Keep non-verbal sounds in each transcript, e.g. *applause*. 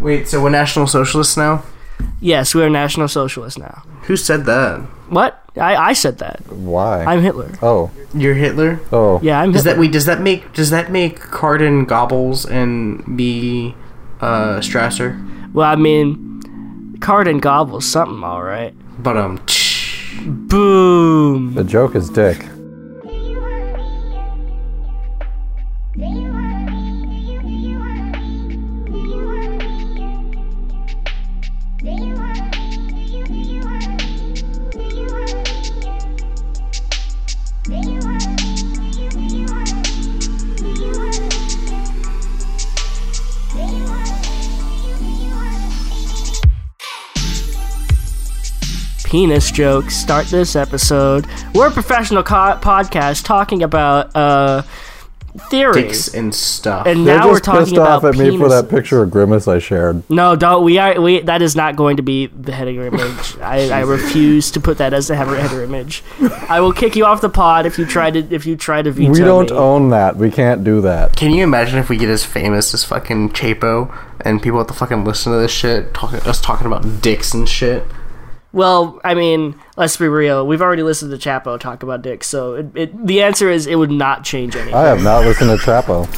Wait, so we're National Socialists now? Yes, we're National Socialists now. Who said that? What? I, I said that. Why? I'm Hitler. oh, You're Hitler? oh. Yeah, I'm Does that wait, does that make does that make Cardin Goebbels and be uh Strasser? well, I mean, Cardin gobbles something, all right. But um Boom. The joke is dick. Penis jokes start this episode. We're a professional co- podcast talking about uh theories. dicks and stuff. And They're now we're just talking pissed about off at me for that penises. picture of Grimace I shared. No, don't. We are. We that is not going to be the header image. I, I *laughs* refuse to put that as the header, header image. I will kick you off the pod if you try to if you try to veto We don't me. own that. We can't do that. Can you imagine if we get as famous as fucking Chapo and people have to fucking listen to this shit, talking us talking about dicks and shit? Well, I mean, let's be real. We've already listened to Chapo talk about dicks, so it, it, the answer is it would not change anything. I have not listened to Chapo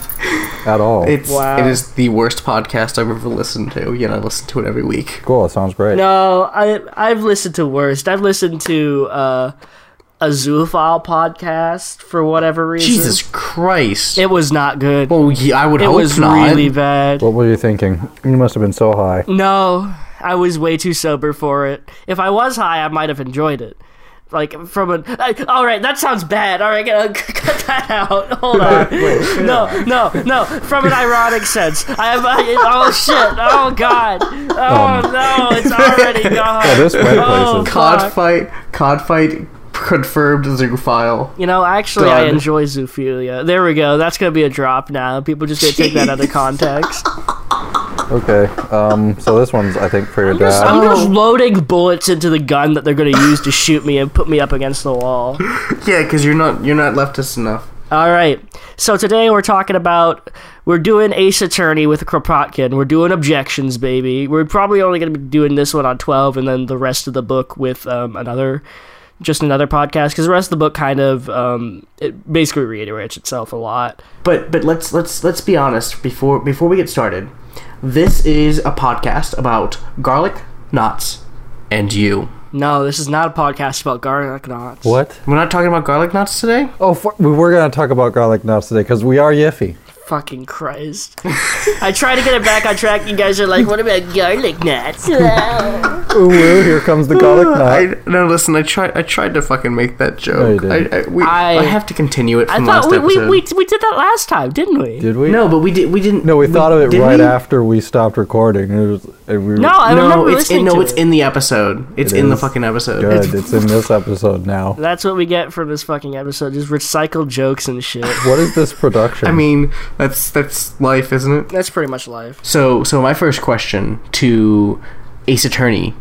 at all. It's Wow. it is the worst podcast I've ever listened to. Yet I listen to it every week. cool. It sounds great. No, I I've listened to worst. I've listened to uh, a zoophile podcast for whatever reason. Jesus Christ! it was not good. well, yeah, I would it hope was not. really bad. What were you thinking? You must have been so high. No, I was way too sober for it. If I was high, I might have enjoyed it. Like from an. I, all right, that sounds bad. All right, uh, *laughs* cut that out. Hold on. Wait, no, no, no. From an ironic sense. I have. I, oh shit. Oh god. Oh no, it's already *laughs* gone. Oh, this went Oh, places. Cod fight, cod fight confirmed zoophile. You know, actually, I Done. enjoy zoophilia. There we go. That's gonna be a drop now. People just gonna take that out of *laughs* context. Okay. Um. So this one's, I think, for your dad. I'm just loading bullets into the gun that they're gonna use to shoot me and put me up against the wall. *laughs* Yeah, because you're not you're not leftist enough. All right. So today we're talking about we're doing Ace Attorney with Kropotkin. We're doing objections, baby. We're probably only going to be doing this one on 12 and then the rest of the book with um, another just another podcast because the rest of the book kind of um, it basically reiterates itself a lot. But but let's let's let's be honest before before we get started. This is a podcast about garlic knots and you. No, this is not a podcast about garlic knots. What? We're not talking about garlic knots today. Oh, for, we were gonna talk about garlic knots today because we are Yiffy. Fucking Christ. I try to get it back on track. You guys are like, what about garlic nuts? Ooh, ooh, here comes the garlic nut. *laughs* I no listen. I tried. I tried to fucking make that joke. No, you didn't. I, I, we, I- I, have to continue it I thought last we, we, episode. we, we did that last time, didn't we? Did we? no, but we did. We didn't. No, we thought of it did right we? after we stopped recording. It was, and we No, I No, remember it's listening in. No, to it's it. in the episode. It's It in the is. fucking episode. good. It's in this episode now. That's what we get from this fucking episode. Just recycled jokes and shit. What is this production? I mean, that's that's life, isn't it? That's pretty much life. So, so my first question to Ace Attorney,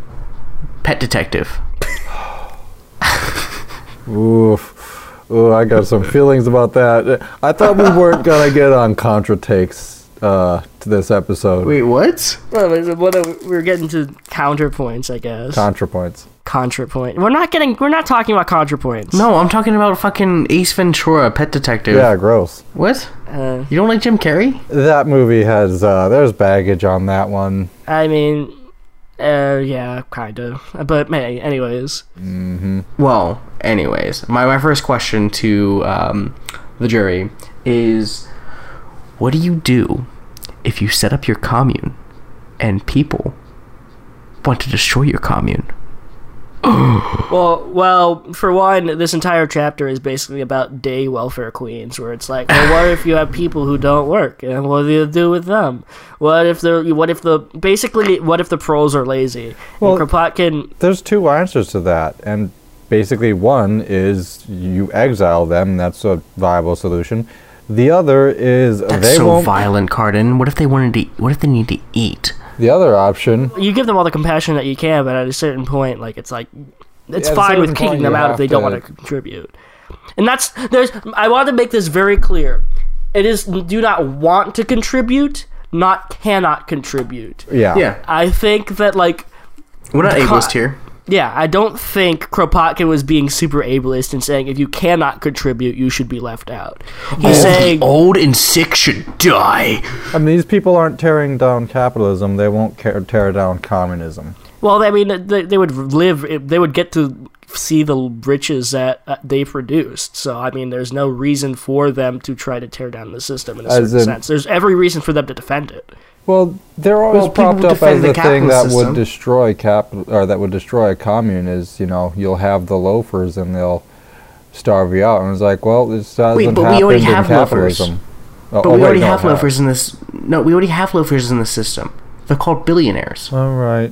Pet Detective. *laughs* Oof. Ooh, I got some feelings about that. I thought we weren't *laughs* gonna get on contra takes uh, to this episode. Wait, what? Well, what are- we're getting to counterpoints, I guess. Contrapoints. Contrapoint. We're not getting. We're not talking about contrapoints. No, I'm talking about fucking Ace Ventura, Pet Detective. Yeah, gross. What? Uh, You don't like Jim Carrey? That movie has uh, there's baggage on that one. I mean, uh, yeah, kind of. But hey, anyways, Mm-hmm. Well, anyways, my, my first question to um, the jury is what do you do if you set up your commune and people want to destroy your commune? *sighs* well, well, for one, this entire chapter is basically about day welfare queens, where it's like, well, what if you have people who don't work, and what do you do with them? What if the what if the basically what if the pros are lazy? Well- and Kropotkin There's two answers to that, and basically one is you exile them. That's a viable solution. The other is That's they so won't. violent, Cardin. What if they wanted to? What if they need to eat? The other option you give them all the compassion that you can, but at a certain point, like it's like it's at a fine with kicking them out if have they don't want to contribute. And that's there's I want to make this very clear. It is do not want to contribute, not cannot contribute. Yeah. Yeah, I think that like we're not Co- ableist here. Yeah, I don't think Kropotkin was being super ableist and saying if you cannot contribute, you should be left out. He's All saying old and sick should die. I mean, these people aren't tearing down capitalism. They won't ca- tear down communism. Well, I mean, they, they would live. They would get to see the riches that uh, they produced. So, I mean, there's no reason for them to try to tear down the system in a As certain in- sense. There's every reason for them to defend it. Well, they're always Well, propped up as the the thing that capitalist would destroy capital or that would destroy a commune. Is you know you'll have the loafers and they'll starve you out. And it's like, well, this doesn't Wait, but we happen already in have loafers. capitalism. Oh, But oh, we wait, already no, have it has. loafers in this. No, we already have loafers in the system. They're called billionaires. All right.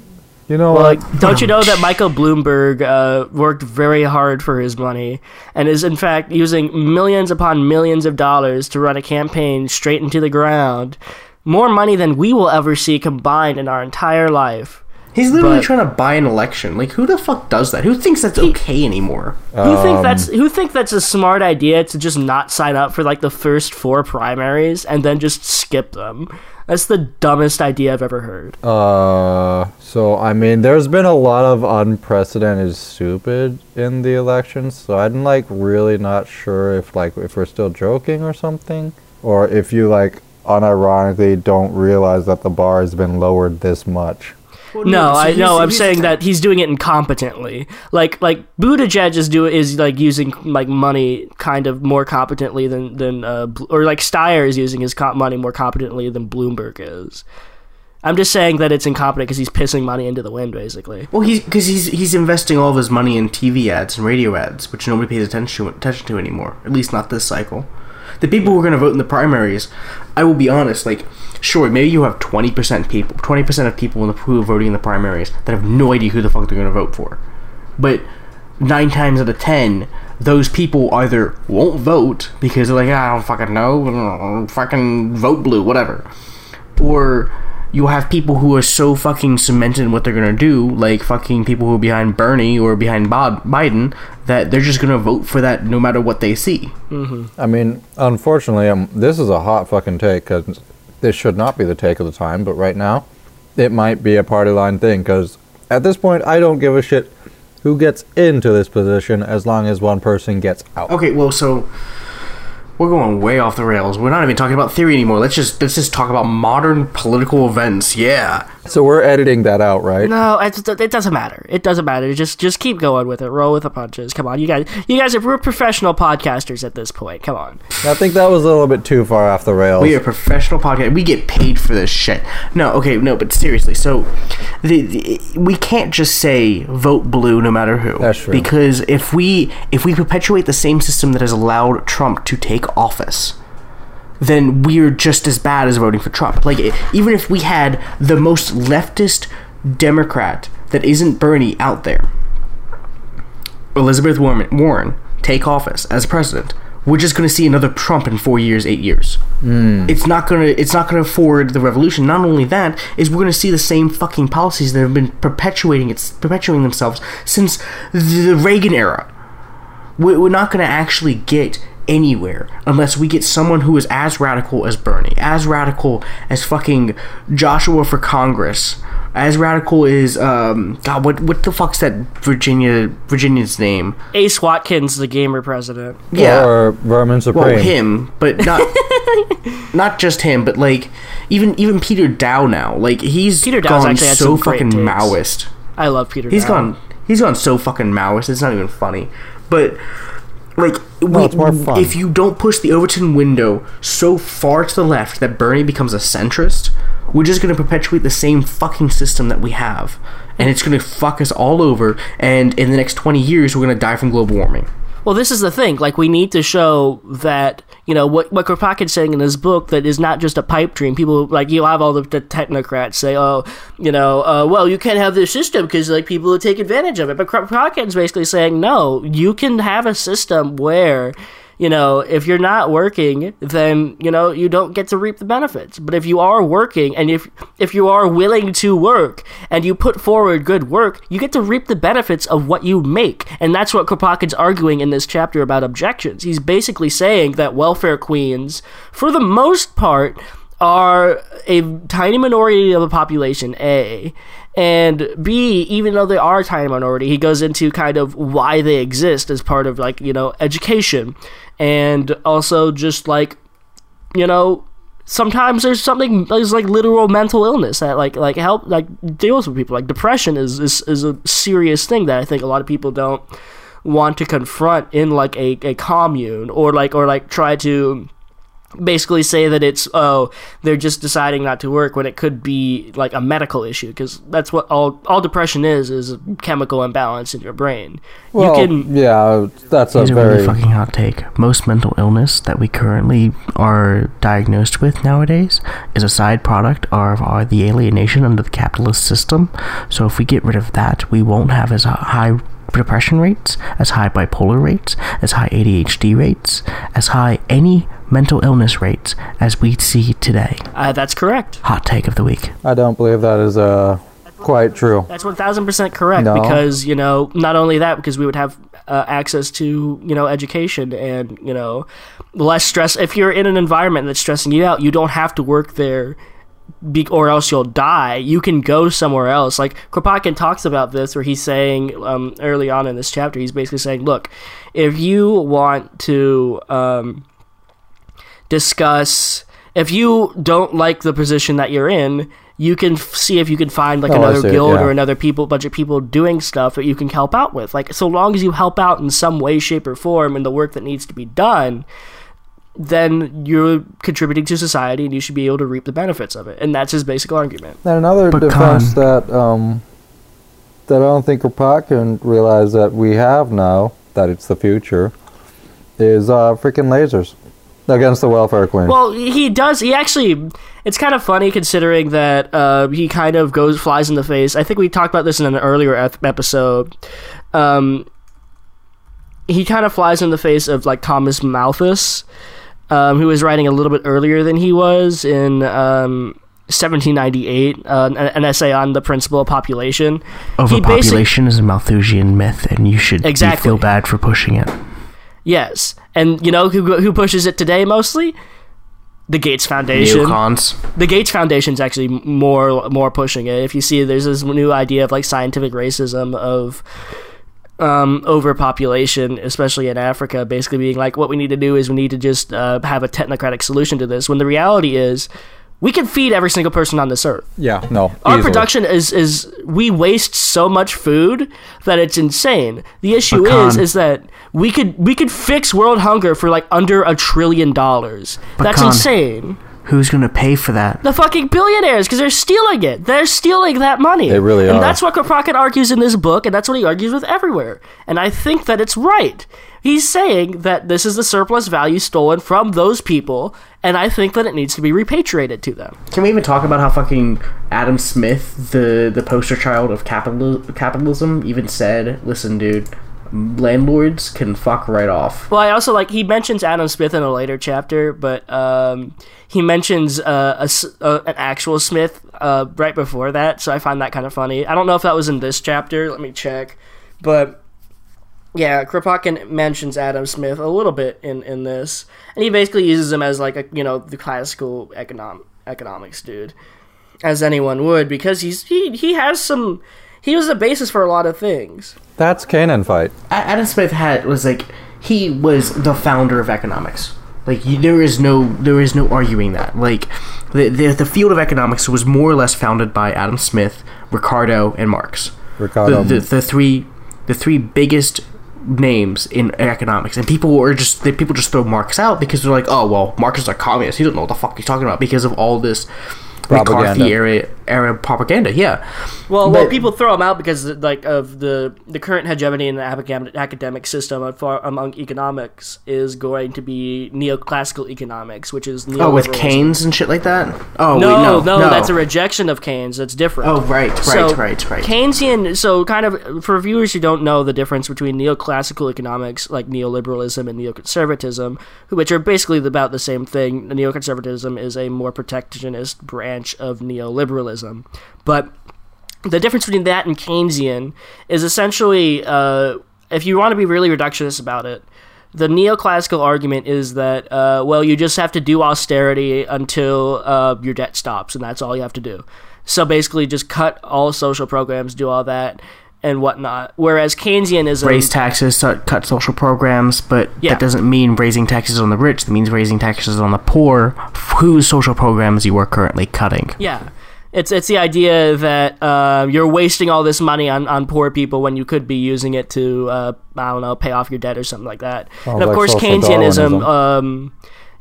You know Well, like, don't you know that Michael Bloomberg uh, worked very hard for his money and is, in fact, using millions upon millions of dollars to run a campaign straight into the ground? More money than we will ever see combined in our entire life. He's literally But- trying to buy an election. Like, who the fuck does that? Who thinks that's okay anymore? Who Um, think that's who think that's a smart idea to just not sign up for like the first four primaries and then just skip them? That's the dumbest idea I've ever heard. Uh, so I mean, there's been a lot of unprecedented stupid in the elections. So I'm like really not sure if like if we're still joking or something, or if you like unironically don't realize that the bar has been lowered this much. No, I know. I'm saying that he's doing it incompetently. Like like Buttigieg is do is like using like money kind of more competently than than uh, or like Steyer is using his co- money more competently than Bloomberg is. I'm just saying that it's incompetent because he's pissing money into the wind, basically. Well, he's because he's he's investing all of his money in TV ads and radio ads, which nobody pays attention to, attention to anymore. At least not this cycle. The people who are going to vote in the primaries, I will be honest. Like, sure, maybe you have twenty percent people, twenty percent of people in the, who are voting in the primaries that have no idea who the fuck they're going to vote for. But nine times out of ten, those people either won't vote because they're like, "Ah, I don't fucking know, fucking vote blue, whatever, or you'll have people who are so fucking cemented in what they're gonna do, like fucking people who are behind Bernie or behind Bob Biden, that they're just gonna vote for that no matter what they see. I mean, unfortunately, um, this is a hot fucking take because this should not be the take of the time. But right now, it might be a party line thing because at this point, I don't give a shit who gets into this position as long as one person gets out. Okay, well, so we're going way off the rails. We're not even talking about theory anymore. Let's just let's just talk about modern political events. Yeah. So we're editing that out, right? No, it's, it doesn't matter. It doesn't matter. Just just keep going with it. Roll with the punches. Come on, you guys. You guys are we're professional podcasters at this point. Come on. I think that was a little bit too far off the rails. We are professional podcast. We get paid for this shit. No, okay, no, but seriously. So, the, the we can't just say vote blue no matter who. That's true. Because if we if we perpetuate the same system that has allowed Trump to take office, then we're just as bad as voting for Trump. Like even if we had the most leftist Democrat that isn't Bernie out there, Elizabeth Warren, Warren take office as president, we're just going to see another Trump in four years, eight years. Hmm. It's not gonna. It's not gonna forward the revolution. Not only that is we're gonna see the same fucking policies that have been perpetuating it's perpetuating themselves since the Reagan era. We're we're not gonna actually get anywhere unless we get someone who is as radical as Bernie, as radical as fucking Joshua for Congress, as radical as um God, what what the fuck's that Virginia Virginia's name? Ace Watkins, the gamer president. Yeah, Or Vermin Supreme. well, him, but not *laughs* not just him, but like even even Peter Daou now. Like he's Peter Daou's gone actually had so some great fucking takes. Maoist. I love Peter. He's Daou. gone he's gone so fucking Maoist. It's not even funny. But like we, it's more fun. if you don't push the Overton window so far to the left that Bernie becomes a centrist, we're just going to perpetuate the same fucking system that we have. And it's going to fuck us all over. And in the next 20 years, we're going to die from global warming. Well, this is the thing. Like, we need to show that you know what what Kropotkin's saying in his book that is not just a pipe dream. People like you'll have all the, the technocrats say, "Oh, you know, uh, well, you can't have this system because like people will take advantage of it." But Kropotkin's basically saying, "No, you can have a system where." You know, if you're not working, then you know you don't get to reap the benefits. But if you are working, and if if you are willing to work, and you put forward good work, you get to reap the benefits of what you make. And that's what Kropotkin's arguing in this chapter about objections. He's basically saying that welfare queens, for the most part, are a tiny minority of the population, A. And B, even though they are a tiny minority, he goes into kind of why they exist as part of like, you know, education. And also just like, you know, sometimes there's something there's like literal mental illness that like like help like deals with people. Like depression is is, is a serious thing that I think a lot of people don't want to confront in like a, a commune or like or like try to basically say that it's oh they're just deciding not to work when it could be like a medical issue because that's what all all depression is is a chemical imbalance in your brain Well, you can yeah, that's a a very really fucking hot take. Most mental illness that we currently are diagnosed with nowadays is a side product of our, the alienation under the capitalist system. So if we get rid of that, we won't have as high depression rates, as high bipolar rates, as high ADHD rates, as high any mental illness rates as we see today. uh, that's correct Hot take of the week. I don't believe that is uh quite true. That's one thousand percent correct No. because you know not only that because we would have uh, access to you know education and you know less stress. If you're in an environment that's stressing you out, you don't have to work there. Be, or else you'll die. You can go somewhere else. Like Kropotkin talks about this, where he's saying um, early on in this chapter, he's basically saying, "Look, if you want to um, discuss, if you don't like the position that you're in, you can f- see if you can find like Oh, another see, guild yeah. or another people bunch of people doing stuff that you can help out with. Like so long as you help out in some way shape or form in the work that needs to be done then you're contributing to society and you should be able to reap the benefits of it. And that's his basic argument. And another But defense that um that I don't think Kropotkin realize that we have now that it's the future is uh freaking lasers against the welfare queen. well he does he actually it's kind of funny considering that uh, he kind of goes flies in the face i think we talked about this in an earlier ep- episode um, he kind of flies in the face of like thomas malthus um, who was writing a little bit earlier than he was in um, 1798 uh, an, an essay on the principle of population He basic- Overpopulation is a Malthusian myth, and you should Exactly. feel bad for pushing it. Yes and you know who, who pushes it today mostly the gates foundation Neocons. the Gates Foundation's actually more more pushing it. If you see, there's this new idea of like scientific racism of um, overpopulation, especially in Africa. Basically, being like, what we need to do is we need to just uh, have a technocratic solution to this. When the reality is, we can feed every single person on this earth. yeah, no. Our easily. production is is we waste so much food that it's insane. The issue But is is that we could we could fix world hunger for like under a trillion dollars. That's insane Who's gonna pay for that? the fucking billionaires because they're stealing it. They're stealing that money. They really and are. that's what Kropotkin argues in this book, and that's what he argues with everywhere. And I think that it's right. He's saying that this is the surplus value stolen from those people, and I think that it needs to be repatriated to them. Can we even talk about how fucking Adam Smith, the the poster child of capital capitalism, even said, "Listen, dude, landlords can fuck right off." Well, I also like he mentions Adam Smith in a later chapter, but um, he mentions uh, a s uh, an actual Smith uh, right before that, so I find that kind of funny. I don't know if that was in this chapter. Let me check, but yeah, Kropotkin mentions Adam Smith a little bit in in this, and he basically uses him as like a you know the classical economic economics dude, as anyone would, because he's he he has some. He was the basis for a lot of things. That's Canaan fight. Adam Smith had was like he was the founder of economics. Like you, there is no there is no arguing that. Like the, the the field of economics was more or less founded by Adam Smith, Ricardo, and Marx. Ricardo. The, the, the three the three biggest names in economics and people were just they, people just throw Marx out because they're like oh well Marx is a communist he doesn't know what the fuck he's talking about because of all this Propaganda. McCarthy era era propaganda yeah Well, well, people throw them out because like of the the current hegemony in the academic academic system for, among economics is going to be neoclassical economics, which is oh with. Keynes and shit like that oh No, wait, no no, that's a rejection of Keynes. That's different. oh right right so right right Keynesian. So, kind of for viewers who don't know the difference between neoclassical economics, like neoliberalism, and neoconservatism, which are basically about the same thing. Neoconservatism is a more protectionist branch of neoliberalism, but the difference between that and Keynesian is essentially, uh, if you want to be really reductionist about it, the neoclassical argument is that uh, well, you just have to do austerity until uh, your debt stops, and that's all you have to do. So basically, just cut all social programs, do all that, and whatnot. Whereas Keynesianism Raise taxes, cut social programs, but Yeah. that doesn't mean raising taxes on the rich. That means raising taxes on the poor, whose social programs you are currently cutting. Yeah. It's it's the idea that uh, you're wasting all this money on, on poor people when you could be using it to uh, I don't know pay off your debt or something like that. Sounds and of like course, Keynesianism. Um,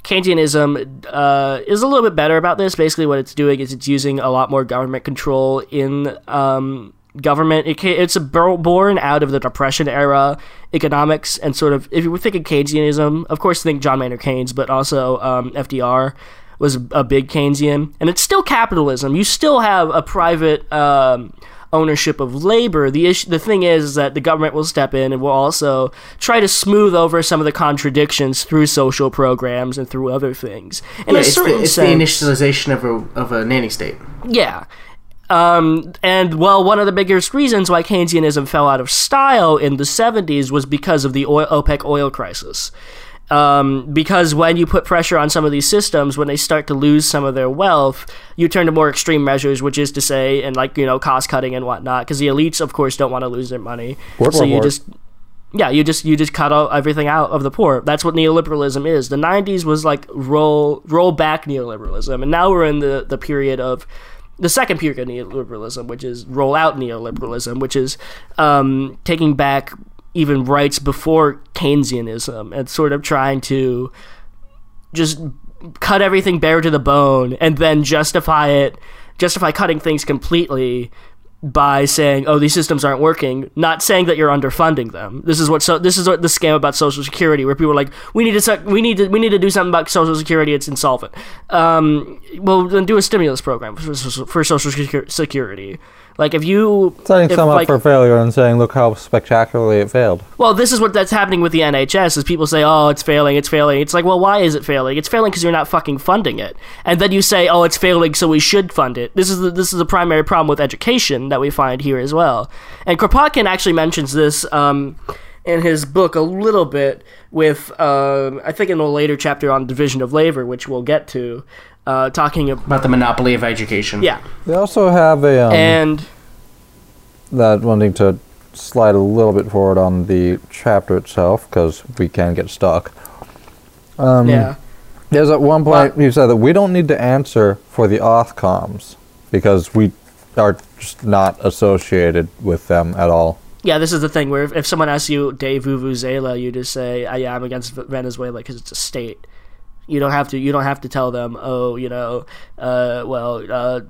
Keynesianism uh, is a little bit better about this. Basically, what it's doing is it's using a lot more government control in um, government. It, ca- it's a born out of the Depression era economics and sort of if you were thinking Keynesianism, of course, think John Maynard Keynes, but also um, FDR was a big Keynesian, and it's still capitalism. You still have a private um, ownership of labor. The issue, the thing is, is that the government will step in and will also try to smooth over some of the contradictions through social programs and through other things. In a it's the, it's the initialization of a, of a nanny state. yeah. Um, and well, one of the biggest reasons why Keynesianism fell out of style in the 70s was because of the oil, OPEC oil crisis. Um, because when you put pressure on some of these systems, when they start to lose some of their wealth, you turn to more extreme measures, which is to say, and like, you know, cost cutting and whatnot, because the elites, of course, don't want to lose their money. Word, so word, you word. just yeah, you just you just cut everything out of the poor. That's what neoliberalism is. The '90s was like roll roll back neoliberalism, and now we're in the the period of the second period of neoliberalism, which is roll out neoliberalism, which is um, taking back even rights before Keynesianism and sort of trying to just cut everything bare to the bone and then justify it justify cutting things completely by saying oh these systems aren't working not saying that you're underfunding them. This is what so this is what the scam about social security where people are like we need to we need to we need to do something about social security it's insolvent. Um well then do a stimulus program for, for social security like if you Setting if, some up for failure and saying, look how spectacularly it failed. well, this is what that's happening with the NHS. Is people say, "Oh, it's failing, it's failing." It's like, well, why is it failing? It's failing because you're not fucking funding it. And then you say, "Oh, it's failing, so we should fund it." This is the, this is the primary problem with education that we find here as well. And Kropotkin actually mentions this um, in his book a little bit with, um, I think, in a later chapter on division of labor, which we'll get to, uh, talking about About the monopoly of education. yeah, They also have a um, and that wanting to slide a little bit forward on the chapter itself because we can get stuck. Um, yeah. There's at one point you said that we don't need to answer for the Othcoms because we are just not associated with them at all. Yeah, this is the thing where if, if someone asks you de vuvuzela, you just say, "Ah, "Yeah, I'm against Venezuela because it's a state." You don't have to. You don't have to tell them, "Oh, you know, uh, well, uh,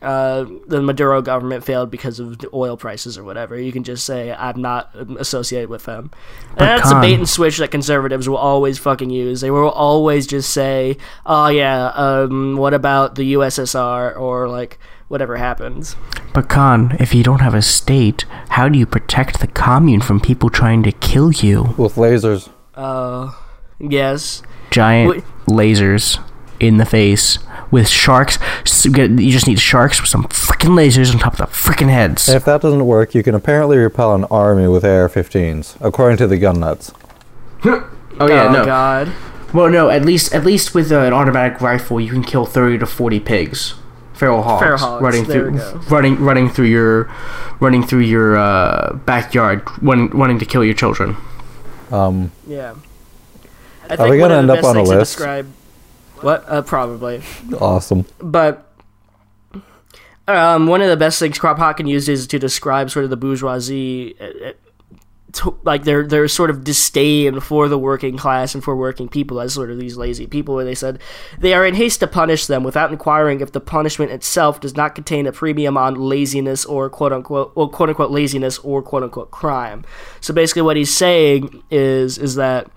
uh, the Maduro government failed because of the oil prices or whatever." You can just say, "I'm not um, associated with them." And that's a bait and switch that conservatives will always fucking use. They will always just say, "Oh yeah, um, what about the USSR or like whatever happens." But Khan, if you don't have a state, how do you protect the commune from people trying to kill you? With lasers. Uh, yes. Giant Wait. lasers in the face with sharks. S- You just need sharks with some freaking lasers on top of the freaking heads. If that doesn't work, you can apparently repel an army with AR-15s, according to the gun nuts. *laughs* oh yeah, oh no. God. Well, no. At least, at least with uh, an automatic rifle, you can kill thirty to forty pigs, feral hogs, Feral hogs, running there through, running, running through your, running through your uh, backyard, wanting, wanting to kill your children. Um, Yeah. I Are we gonna end up on a list? Describe, what? Uh, probably. awesome. But um, one of the best things Kropotkin used is to describe sort of the bourgeoisie, uh, uh, to, like their their sort of disdain for the working class and for working people as sort of these lazy people. Where they said they are in haste to punish them without inquiring if the punishment itself does not contain a premium on laziness or quote unquote well quote unquote laziness or quote unquote crime. So basically, what he's saying is is that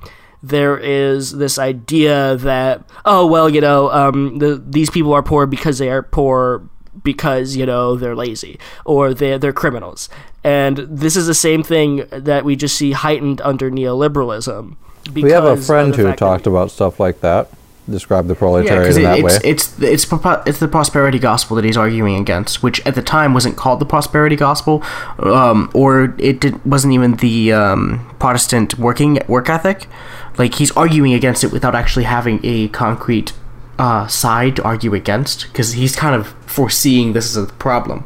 there is this idea that oh well you know um, the, these people are poor because they are poor because you know they're lazy or they're, they're criminals and this is the same thing that we just see heightened under neoliberalism We have a friend who fact that- talked about stuff like that. Described the proletariat because in that it, way. it's it's the- it's it's the prosperity gospel that he's arguing against, which at the time wasn't called the prosperity gospel, um, or it did, wasn't even the um, Protestant working work ethic. Like he's arguing against it without actually having a concrete uh, side to argue against because he's kind of foreseeing this as a problem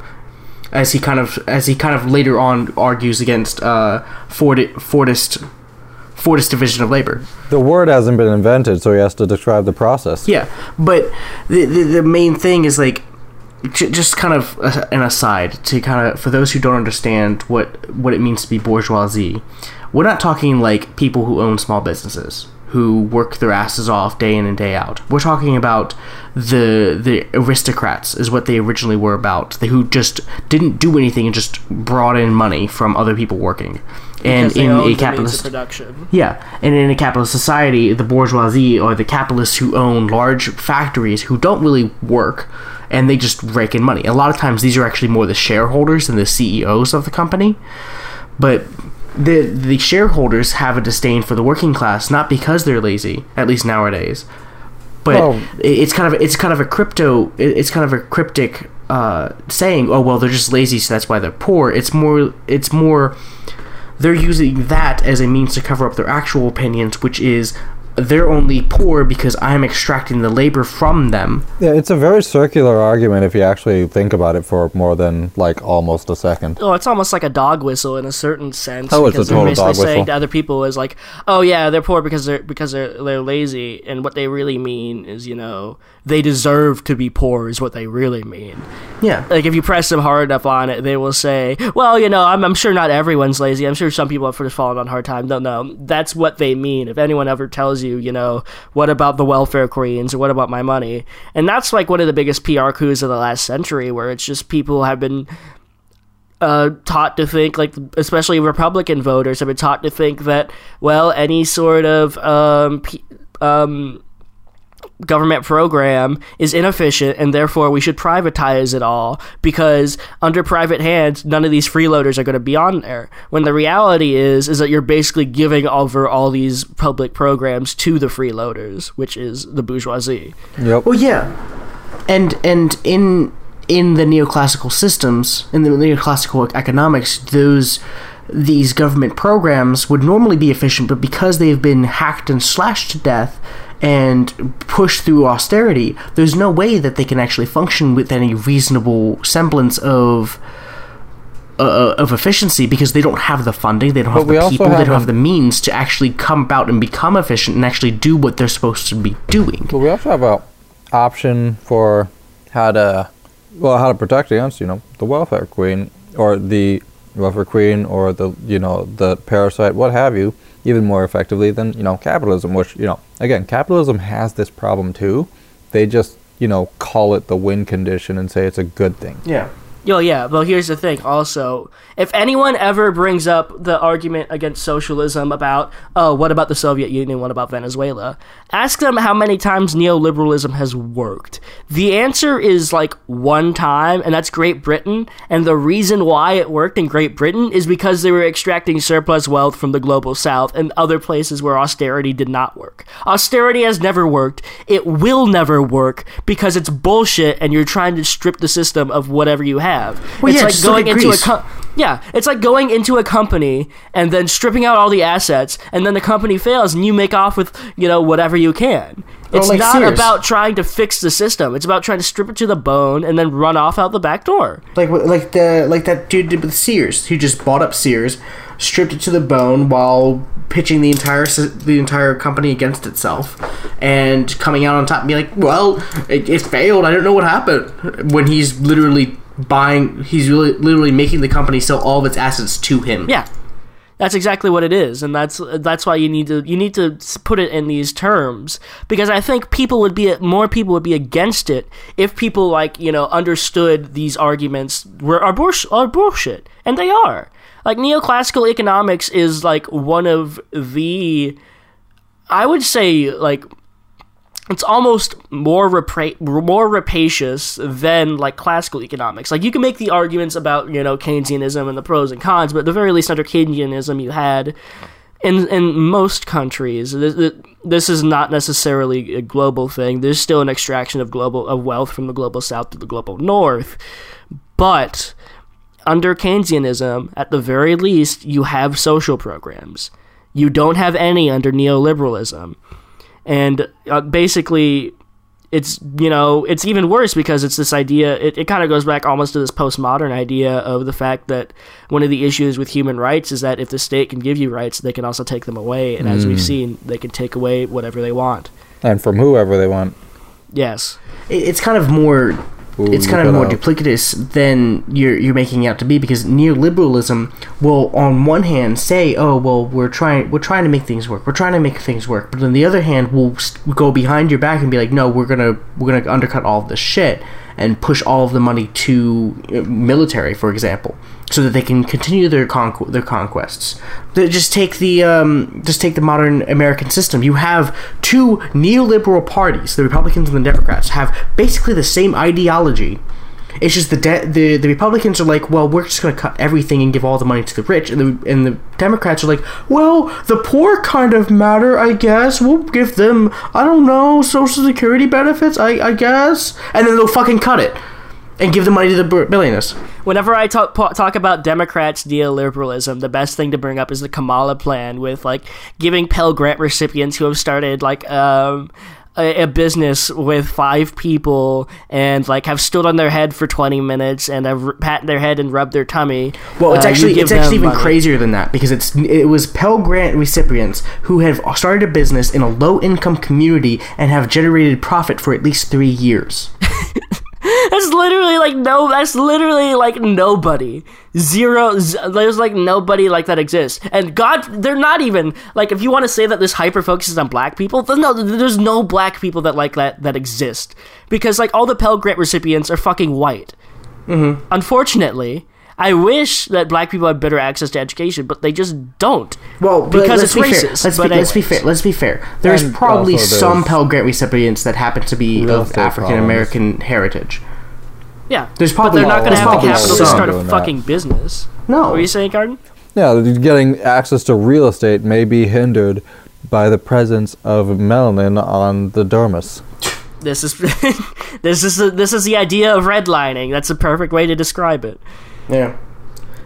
as he kind of as he kind of later on argues against uh, Ford Fordist Fordist division of labor. The word hasn't been invented, so he has to describe the process. Yeah, but the the, the main thing is like j- just kind of an aside to kind of for those who don't understand what what it means to be bourgeoisie. We're not talking like people who own small businesses who work their asses off day in and day out. We're talking about the the aristocrats is what they originally were about. They who just didn't do anything and just brought in money from other people working. And Because in a the means of capitalist production. yeah, and in a capitalist society, the bourgeoisie are the capitalists who own large factories who don't really work and they just rake in money. A lot of times these are actually more the shareholders than the CEOs of the company. But the the shareholders have a disdain for the working class not because they're lazy, at least nowadays. But Well- it's kind of it's kind of a crypto it's kind of a cryptic uh, saying, "Oh well, they're just lazy, so that's why they're poor." It's more it's more they're using that as a means to cover up their actual opinions, which is they're only poor because I'm extracting the labor from them. Yeah, it's a very circular argument if you actually think about it for more than like almost a second. Oh, it's almost like a dog whistle in a certain sense. Oh, it's a because they're total basically dog saying whistle. to other people is like, oh yeah, they're poor because they're because they're they're lazy, and what they really mean is, you know, they deserve to be poor is what they really mean. Yeah. Like if you press them hard enough on it, they will say, well, you know, I'm I'm sure not everyone's lazy. I'm sure some people have just fallen on hard times. No, no, that's what they mean. If anyone ever tells you, you know, what about the welfare queens? Or what about my money, and that's like one of the biggest PR coups of the last century, where it's just people have been uh, taught to think, like especially Republican voters have been taught to think that well, any sort of um, p- um, government program is inefficient, and therefore we should privatize it all because under private hands, none of these freeloaders are going to be on there. When the reality is, is that you're basically giving over all these public programs to the freeloaders, which is the bourgeoisie. Yep. Well, yeah, and and in in the neoclassical systems, in the neoclassical economics, those these government programs would normally be efficient, but because they've been hacked and slashed to death and pushed through austerity, there's no way that they can actually function with any reasonable semblance of. Uh, of efficiency because they don't have the funding, they don't have But we the people, they don't have the means to actually come about and become efficient and actually do what they're supposed to be doing. But we also have a option for how to, well, how to protect against, you know, the welfare queen or the welfare queen or the, you know, the parasite, what have you, even more effectively than, you know, capitalism, which, you know, again, capitalism has this problem too. They just, you know, call it the win condition and say it's a good thing. Yeah. Yo, yeah, well, here's the thing. Also, if anyone ever brings up the argument against socialism about, oh, what about the Soviet Union? What about Venezuela? Ask them how many times neoliberalism has worked. The answer is like one time, and that's Great Britain. And the reason why it worked in Great Britain is because they were extracting surplus wealth from the global south and other places where austerity did not work. Austerity has never worked. It will never work because it's bullshit and you're trying to strip the system of whatever you have. Well, it's yeah, like just going into a Greece. co- yeah, it's like going into a company and then stripping out all the assets, and then the company fails, and you make off with you know whatever you can. Oh, it's like not Sears. about trying to fix the system. It's about trying to strip it to the bone and then run off out the back door. like like the like that dude did with Sears, who just bought up Sears, stripped it to the bone while pitching the entire the entire company against itself, and coming out on top and be like, "Well, it, it failed. I don't know what happened." When he's literally buying, he's really literally making the company sell all of its assets to him. Yeah, that's exactly what it is, and that's that's why you need to you need to put it in these terms because I think people would be more people would be against it if people like you know understood these arguments were are, bullsh- are bullshit, and they are. Like neoclassical economics is like one of the, I would say like it's almost more rapra- more rapacious than like classical economics. Like you can make the arguments about you know Keynesianism and the pros and cons, but at the very least under Keynesianism you had in in most countries this, this is not necessarily a global thing. There's still an extraction of global of wealth from the global south to the global north, but under Keynesianism, at the very least, you have social programs. You don't have any under neoliberalism. And uh, basically, it's you know it's even worse because it's this idea it, it kind of goes back almost to this postmodern idea of the fact that one of the issues with human rights is that if the state can give you rights they can also take them away. And as we've seen they can take away whatever they want. And from whoever they want. yes. It- it's kind of more Ooh, it's kind of more out. duplicitous than you're you're making it out to be because neoliberalism will on one hand say oh well we're trying we're trying to make things work we're trying to make things work but on the other hand we'll go behind your back and be like no we're gonna we're gonna undercut all this shit and push all of the money to uh, military for example so that they can continue their conqu- their conquests. Just take the um, just take the modern American system. You have two neoliberal parties the Republicans and the Democrats have basically the same ideology it's just the de- the the Republicans are like, well, we're just going to cut everything and give all the money to the rich, and the and the Democrats are like, well, the poor kind of matter, I guess. We'll give them, I don't know, social security benefits, I I guess, and then they'll fucking cut it and give the money to the billionaires. whenever i talk, talk about democrats neoliberalism the best thing to bring up is the kamala plan with like giving pell grant recipients who have started like um a, a business with five people and like have stood on their head for 20 minutes and have r- pat their head and rubbed their tummy Well, it's uh, actually it's actually even money. crazier than that because it's it was Pell Grant recipients who have started a business in a low income community and have generated profit for at least three years. *laughs* That's literally like no. That's literally like nobody. Zero. Z- there's like nobody like that exists. And God, they're not even like. If you want to say that this hyper focuses on black people, then no. There's no black people that like that that exist because like all the Pell Grant recipients are fucking white. Mm-hmm. Unfortunately. I wish that black people had better access to education, but they just don't. Well, Because it's be fair. racist, Let's but be, let's be fair. Let's be fair. There's And probably some Pell Grant recipients that happen to be real of African American heritage. Yeah, There's probably but they're not going to have the capital to start a doing that. fucking business. No. What were you saying, Garden? Yeah, getting access to real estate may be hindered by the presence of melanin on the dermis. This is *laughs* this is this is the idea of redlining. That's the perfect way to describe it. Yeah.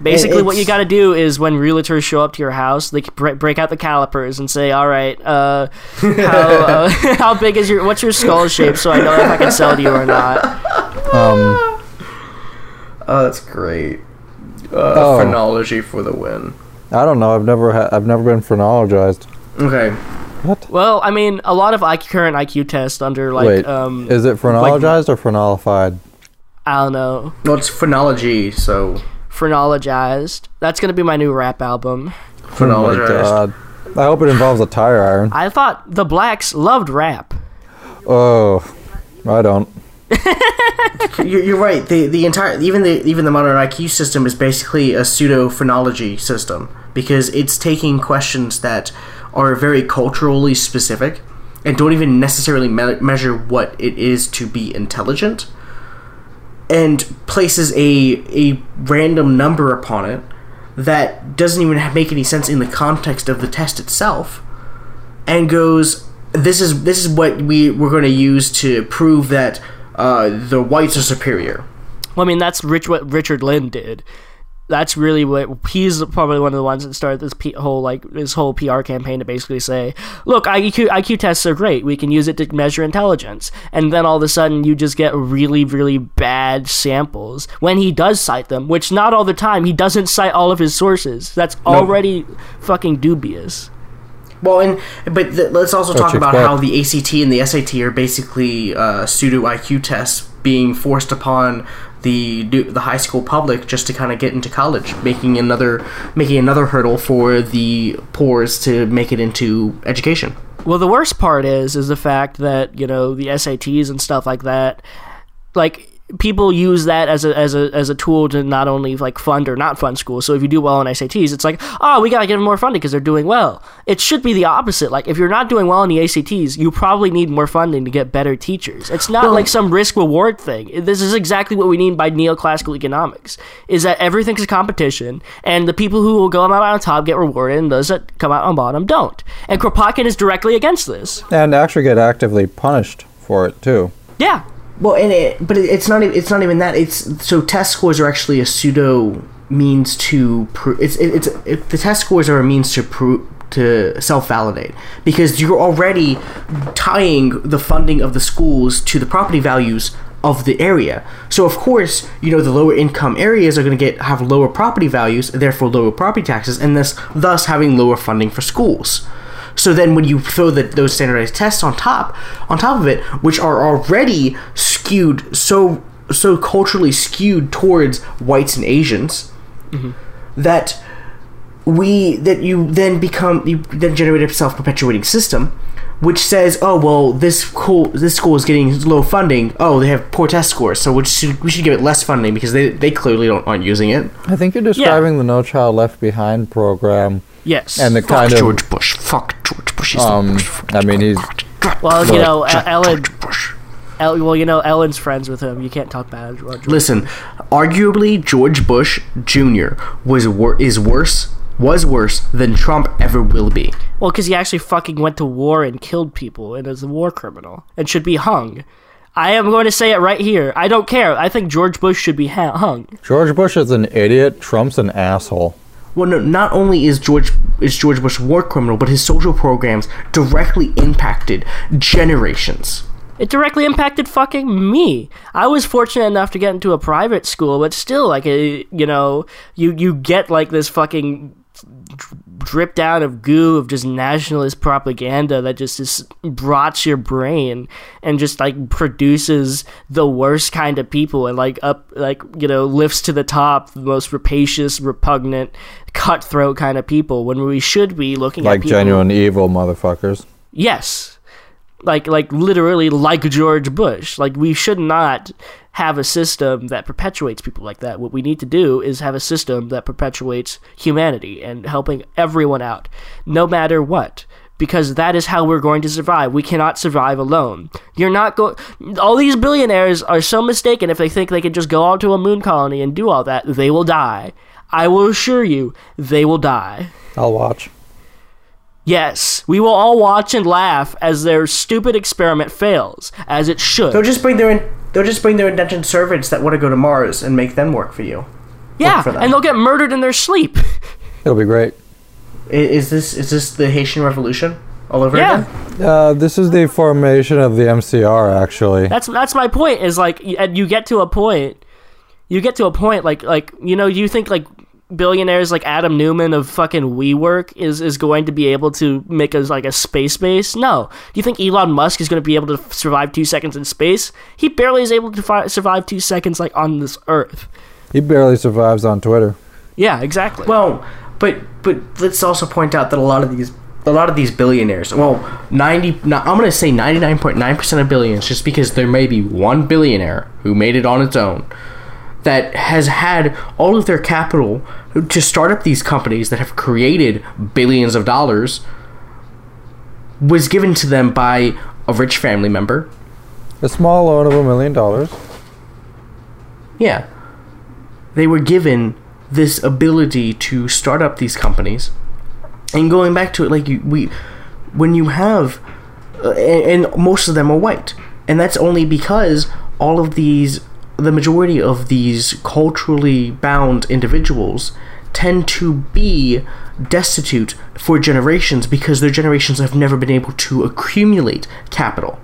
Basically, what you got to do is when realtors show up to your house, they bre- break out the calipers and say, "All right, uh, *laughs* how uh, *laughs* how big is your what's your skull shape, so I know if I can sell to you or not." Um, Oh, that's great. Uh, Oh. Phrenology for the win. I don't know. I've never ha- I've never been phrenologized. Okay. What? Well, I mean, a lot of IQ, current IQ tests under like Wait, um, is it phrenologized or phrenolified? I don't know, No, it's phrenology, so phrenologized. That's gonna be my new rap album. Oh my phrenologized. god. I hope it involves a tire iron. I thought the blacks loved rap. Oh, I don't. *laughs* You're, you're right. The the entire even the even the modern IQ system is basically a pseudo phrenology system because it's taking questions that are very culturally specific and don't even necessarily me- measure what it is to be intelligent and places a a random number upon it that doesn't even make any sense in the context of the test itself and goes this is this is what we we're going to use to prove that uh, the whites are superior Well, I mean, that's Rich what Richard Lynn did. That's really what he's probably one of the ones that started this P, whole like this whole PR campaign to basically say, look, IQ IQ tests are great. We can use it to measure intelligence. And then all of a sudden, you just get really really bad samples when he does cite them, which not all the time. He doesn't cite all of his sources. That's already fucking dubious. Well and but th- let's also talk about expect? how the ACT and the SAT are basically uh, pseudo IQ tests being forced upon the the high school public just to kind of get into college making another making another hurdle for the poors to make it into education Well, the worst part is is the fact that you know the SATs and stuff like that, like people use that as a as a as a tool to not only like fund or not fund schools. So if you do well on SATs, it's like oh we gotta give them more funding because they're doing well. It should be the opposite. Like if you're not doing well in the ACTs, you probably need more funding to get better teachers. It's not like some risk reward thing. This is exactly what we mean by neoclassical economics. Is that everything's a competition, and the people who will go out on top get rewarded, and those that come out on bottom don't. And Kropotkin is directly against this. And actually get actively punished for it too. Yeah, Well, and it, but it's not. It's not even that. It's so test scores are actually a pseudo means to prove. It's it, it's it, the test scores are a means to prove to self validate because you're already tying the funding of the schools to the property values of the area. So of course, you know the lower income areas are going to get have lower property values, therefore lower property taxes, and thus thus having lower funding for schools. So then, when you throw the, those standardized tests on top, on top of it, which are already skewed so so culturally skewed towards whites and Asians, mm-hmm. that we that you then become you then generate a self perpetuating system, which says, oh well, this school this school is getting low funding. Oh, they have poor test scores, so we should we should give it less funding because they they clearly don't aren't using it. I think you're describing the No Child Left Behind program Yes. and the Fuck kind of George Bush. Fuck George Bush. He's Um, worst fucking I mean, he's- well, you know, George Ellen. Bush. El, well, you know, Ellen's friends with him. You can't talk bad. about George. Listen, arguably George Bush Jr. was wor- is worse was worse than Trump ever will be. Well, because he actually fucking went to war and killed people and is a war criminal and should be hung. I am going to say it right here. I don't care. I think George Bush should be ha- hung. George Bush is an idiot. Trump's an asshole. Well, no, not only is George is George Bush a war criminal, but his social programs directly impacted generations. It directly impacted fucking me. I was fortunate enough to get into a private school, but still, like, a, you know, you you get like this fucking drip out of goo of just nationalist propaganda that just is, rots your brain and just like produces the worst kind of people and like up like you know lifts to the top the most rapacious repugnant cutthroat kind of people when we should be looking Like at people genuine evil motherfuckers. Yes. Like like literally like George Bush. Like we should not have a system that perpetuates people like that. What we need to do is have a system that perpetuates humanity and helping everyone out no matter what because that is how we're going to survive. We cannot survive alone. You're not going all these billionaires are so mistaken if they think they can just go onto a moon colony and do all that. They will die. I will assure you, they will die. I'll watch. Yes, we will all watch and laugh as their stupid experiment fails, as it should. They'll just bring their in, they'll just bring their indentured servants that want to go to Mars and make them work for you. yeah, for them. and they'll get murdered in their sleep. *laughs* It'll be great. Is this is this the Haitian Revolution all over Yeah. again? Uh, this is the formation of the MCR, actually. That's that's my point. Is like, and you get to a point, you get to a point like like you know you think like billionaires like Adam Neumann of fucking WeWork is is going to be able to make us like a space base? No. Do you think Elon Musk is going to be able to f- survive two seconds in space? He barely is able to fi- survive two seconds like on this Earth. He barely survives on Twitter. Yeah, exactly. Well, but but let's also point out that a lot of these a lot of these billionaires, well, 90 no, I'm going to say 99.9% of billions just because there may be one billionaire who made it on its own that has had all of their capital to start up these companies that have created billions of dollars was given to them by a rich family member. A small loan of a million dollars. Yeah. They were given this ability to start up these companies. And going back to it, like you, we, when you have, uh, and, and most of them are white, and that's only because all of these, the majority of these culturally bound individuals tend to be destitute for generations because their generations have never been able to accumulate capital.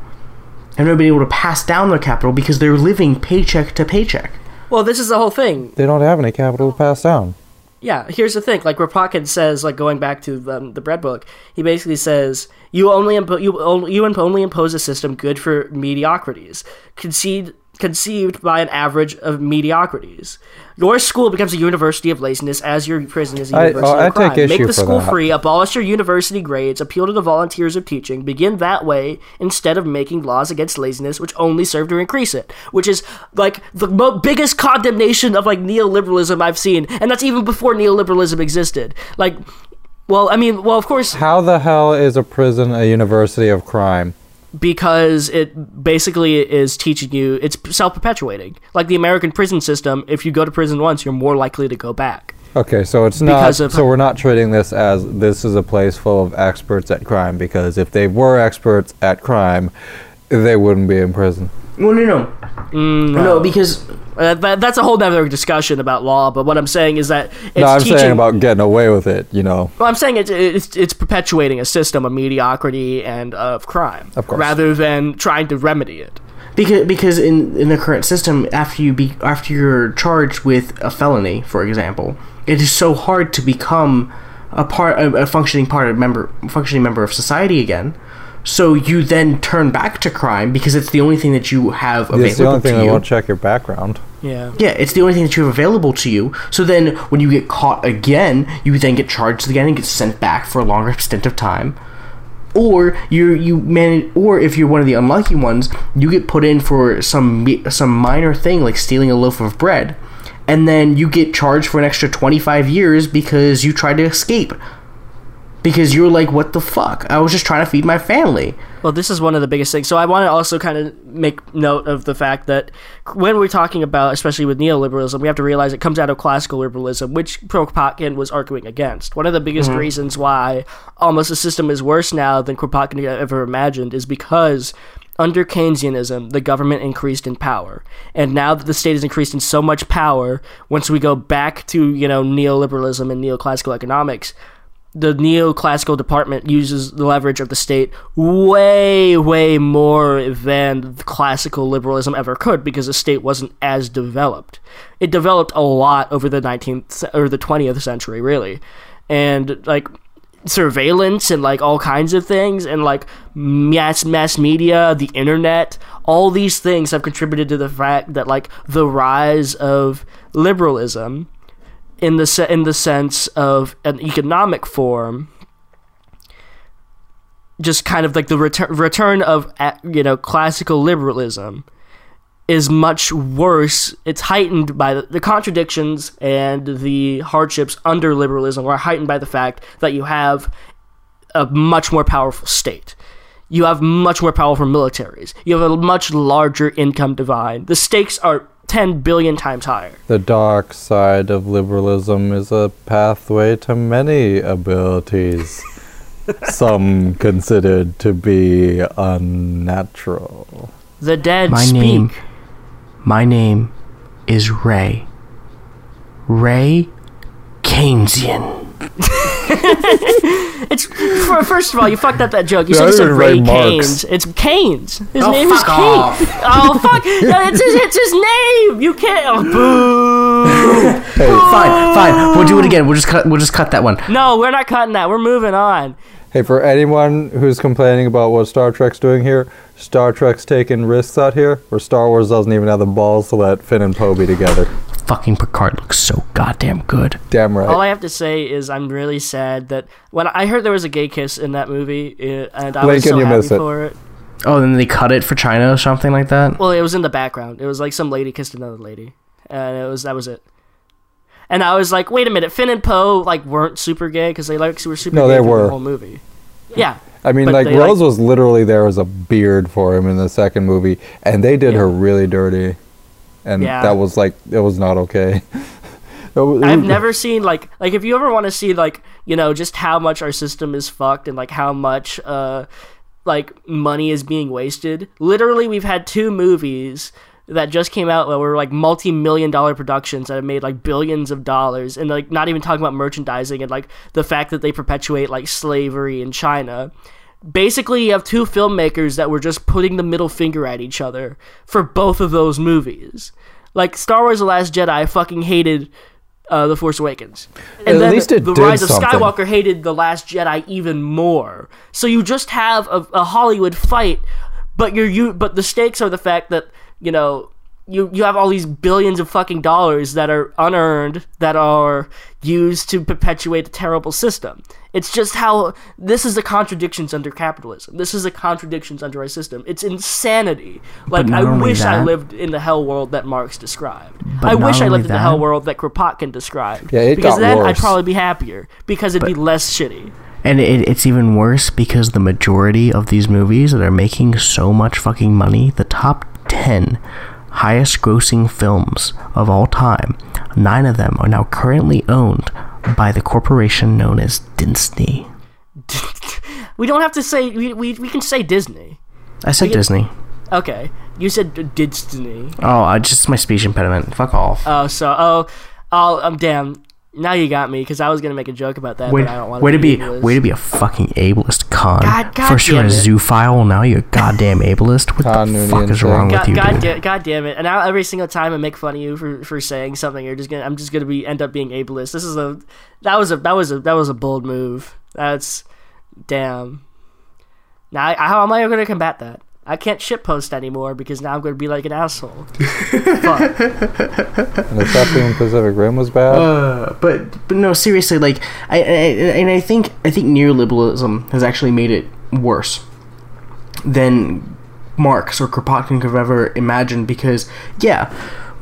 Have never been able to pass down their capital because they're living paycheck to paycheck. Well, this is the whole thing. They don't have any capital to pass down. Yeah, here's the thing. Like Kropotkin says, like going back to um, the bread book, he basically says you only impo- you only you imp- only impose a system good for mediocrities, concede conceived by an average of mediocrities. Your school becomes a university of laziness as your prison is a university oh, I of crime. take issue Make the school that. free, abolish your university grades, appeal to the volunteers of teaching. Begin that way instead of making laws against laziness, which only serve to increase it. Which is like the mo- biggest condemnation of like neoliberalism I've seen, and that's even before neoliberalism existed. Like, well, I mean, well, of course, How the hell is a prison a university of crime? Because it basically is teaching you it's self-perpetuating like the american prison system if you go to prison once you're more likely to go back Okay, so it's not. So we're not treating this as this is a place full of experts at crime because if they were experts at crime, they wouldn't be in prison. Well, no, no, Mm, no, because Uh, that, that's a whole nother discussion about law. But what I'm saying is that it's no, I'm teaching, saying about getting away with it. You know, Well, I'm saying it's, it's it's perpetuating a system of mediocrity and of crime, Of course. rather than trying to remedy it. Because because in in the current system, after you be after you're charged with a felony, for example, it is so hard to become a part a, a functioning part of member functioning member of society again. So you then turn back to crime because it's the only thing that you have available it's the only thing to they you. won't check your background. Yeah. Yeah, it's the only thing that you have available to you. So then, when you get caught again, you then get charged again and get sent back for a longer stint of time. Or you you man, or if you're one of the unlucky ones, you get put in for some some minor thing like stealing a loaf of bread, and then you get charged for an extra 25 years because you tried to escape. Because you're like, what the fuck? I was just trying to feed my family. Well, this is one of the biggest things. So I want to also kind of make note of the fact that when we're talking about, especially with neoliberalism, we have to realize it comes out of classical liberalism, which Kropotkin was arguing against. One of the biggest mm-hmm. reasons why almost the system is worse now than Kropotkin ever imagined is because under Keynesianism, the government increased in power. And now that the state has increased in so much power, once we go back to, you know, neoliberalism and neoclassical economics, the neoclassical department uses the leverage of the state way, way more than classical liberalism ever could because the state wasn't as developed. It developed a lot over the 19th or the 20th century, really. And like surveillance and like all kinds of things and like mass mass media, the internet, all these things have contributed to the fact that like the rise of liberalism in the se- in the sense of an economic form just kind of like the return return of you know classical liberalism is much worse. It's heightened by the, the contradictions and the hardships under liberalism are heightened by the fact that you have a much more powerful state. You have much more powerful militaries. You have a much larger income divide. The stakes are 10 billion times higher The dark side of liberalism is a pathway to many abilities, *laughs* some considered to be unnatural. the dead My speak name, my name is Ray. Ray Keynesian. *laughs* *laughs* It's first of all, you fucked up that joke. You Yeah, said I you said Ray write Marx. Keynes. It's Keynes. His Oh, name is fuck Keynes. off. Oh fuck! No, it's his, it's his name. You can't. Oh, boo! Fine, fine. We'll do it again. We'll just cut. We'll just cut that one. no, we're not cutting that. We're moving on. Hey, for anyone who's complaining about what Star Trek's doing here, Star Trek's taking risks out here, where Star Wars doesn't even have the balls to let Finn and Poe be together. Fucking Picard looks so goddamn good. Damn right. All I have to say is I'm really sad that when I heard there was a gay kiss in that movie, uh, and I was Lincoln, so you happy miss it. for it. Oh, then they cut it for China or something like that. Well, it was in the background. It was like some lady kissed another lady, and it was that was it. And I was like, wait a minute, Finn and Poe like weren't super gay because they like were super No, gay they were. the whole movie. Yeah, I mean, but like they, Rose like- was literally there as a beard for him in the second movie, and they did her really dirty, and Yeah. that was like it was not okay. *laughs* I've never seen like like if you ever want to see like you know just how much our system is fucked and like how much uh like money is being wasted. Literally, we've had two movies that just came out that were like multi-million dollar productions that have made like billions of dollars and like not even talking about merchandising and like the fact that they perpetuate like slavery in China. Basically, you have two filmmakers that were just putting the middle finger at each other for both of those movies. Like Star Wars: The Last Jedi, fucking hated uh, The Force Awakens, and At then least it The Rise of something. Skywalker hated The Last Jedi even more. So you just have a, a Hollywood fight, but you're you but the stakes are the fact that you know you you have all these billions of fucking dollars that are unearned that are used to perpetuate a terrible system. It's just how this is the contradictions under capitalism. This is the contradictions under our system. It's insanity. Like I only wish I lived in the hell world that Marx described. I wish I only lived in the hell world that Kropotkin described. Yeah, it because got then I'd probably be happier because it'd be less shitty. And it, it's even worse because the majority of these movies that are making so much fucking money, the top 10 highest grossing films of all time, nine of them are now currently owned by the corporation known as Disney. *laughs* We don't have to say we, we, we can say Disney. I said Disney. Okay. You said d- destiny. Oh, I just my speech impediment. Fuck off. Oh, so oh, oh, um, damn. Now you got me because I was gonna make a joke about that, way, but I don't want to. way to be ableist. way to be a fucking ableist con. God- God First you're a damn it. zoophile, now you're a *laughs* goddamn ableist. What Con the fuck is insane. wrong with God, you, God, dude? God damn it! And now every single time I make fun of you for, for saying something, you're just gonna I'm just gonna be end up being ableist. This is a that was a that was a that was a bold move. That's damn. Now how am I gonna combat that? I can't shitpost anymore because now I'm gonna be like an asshole. Fuck. *laughs* And except when Pacific Rim was bad. Uh, but but no, seriously, like I, I and I think I think neoliberalism has actually made it worse than Marx or Kropotkin could have ever imagined. Because yeah,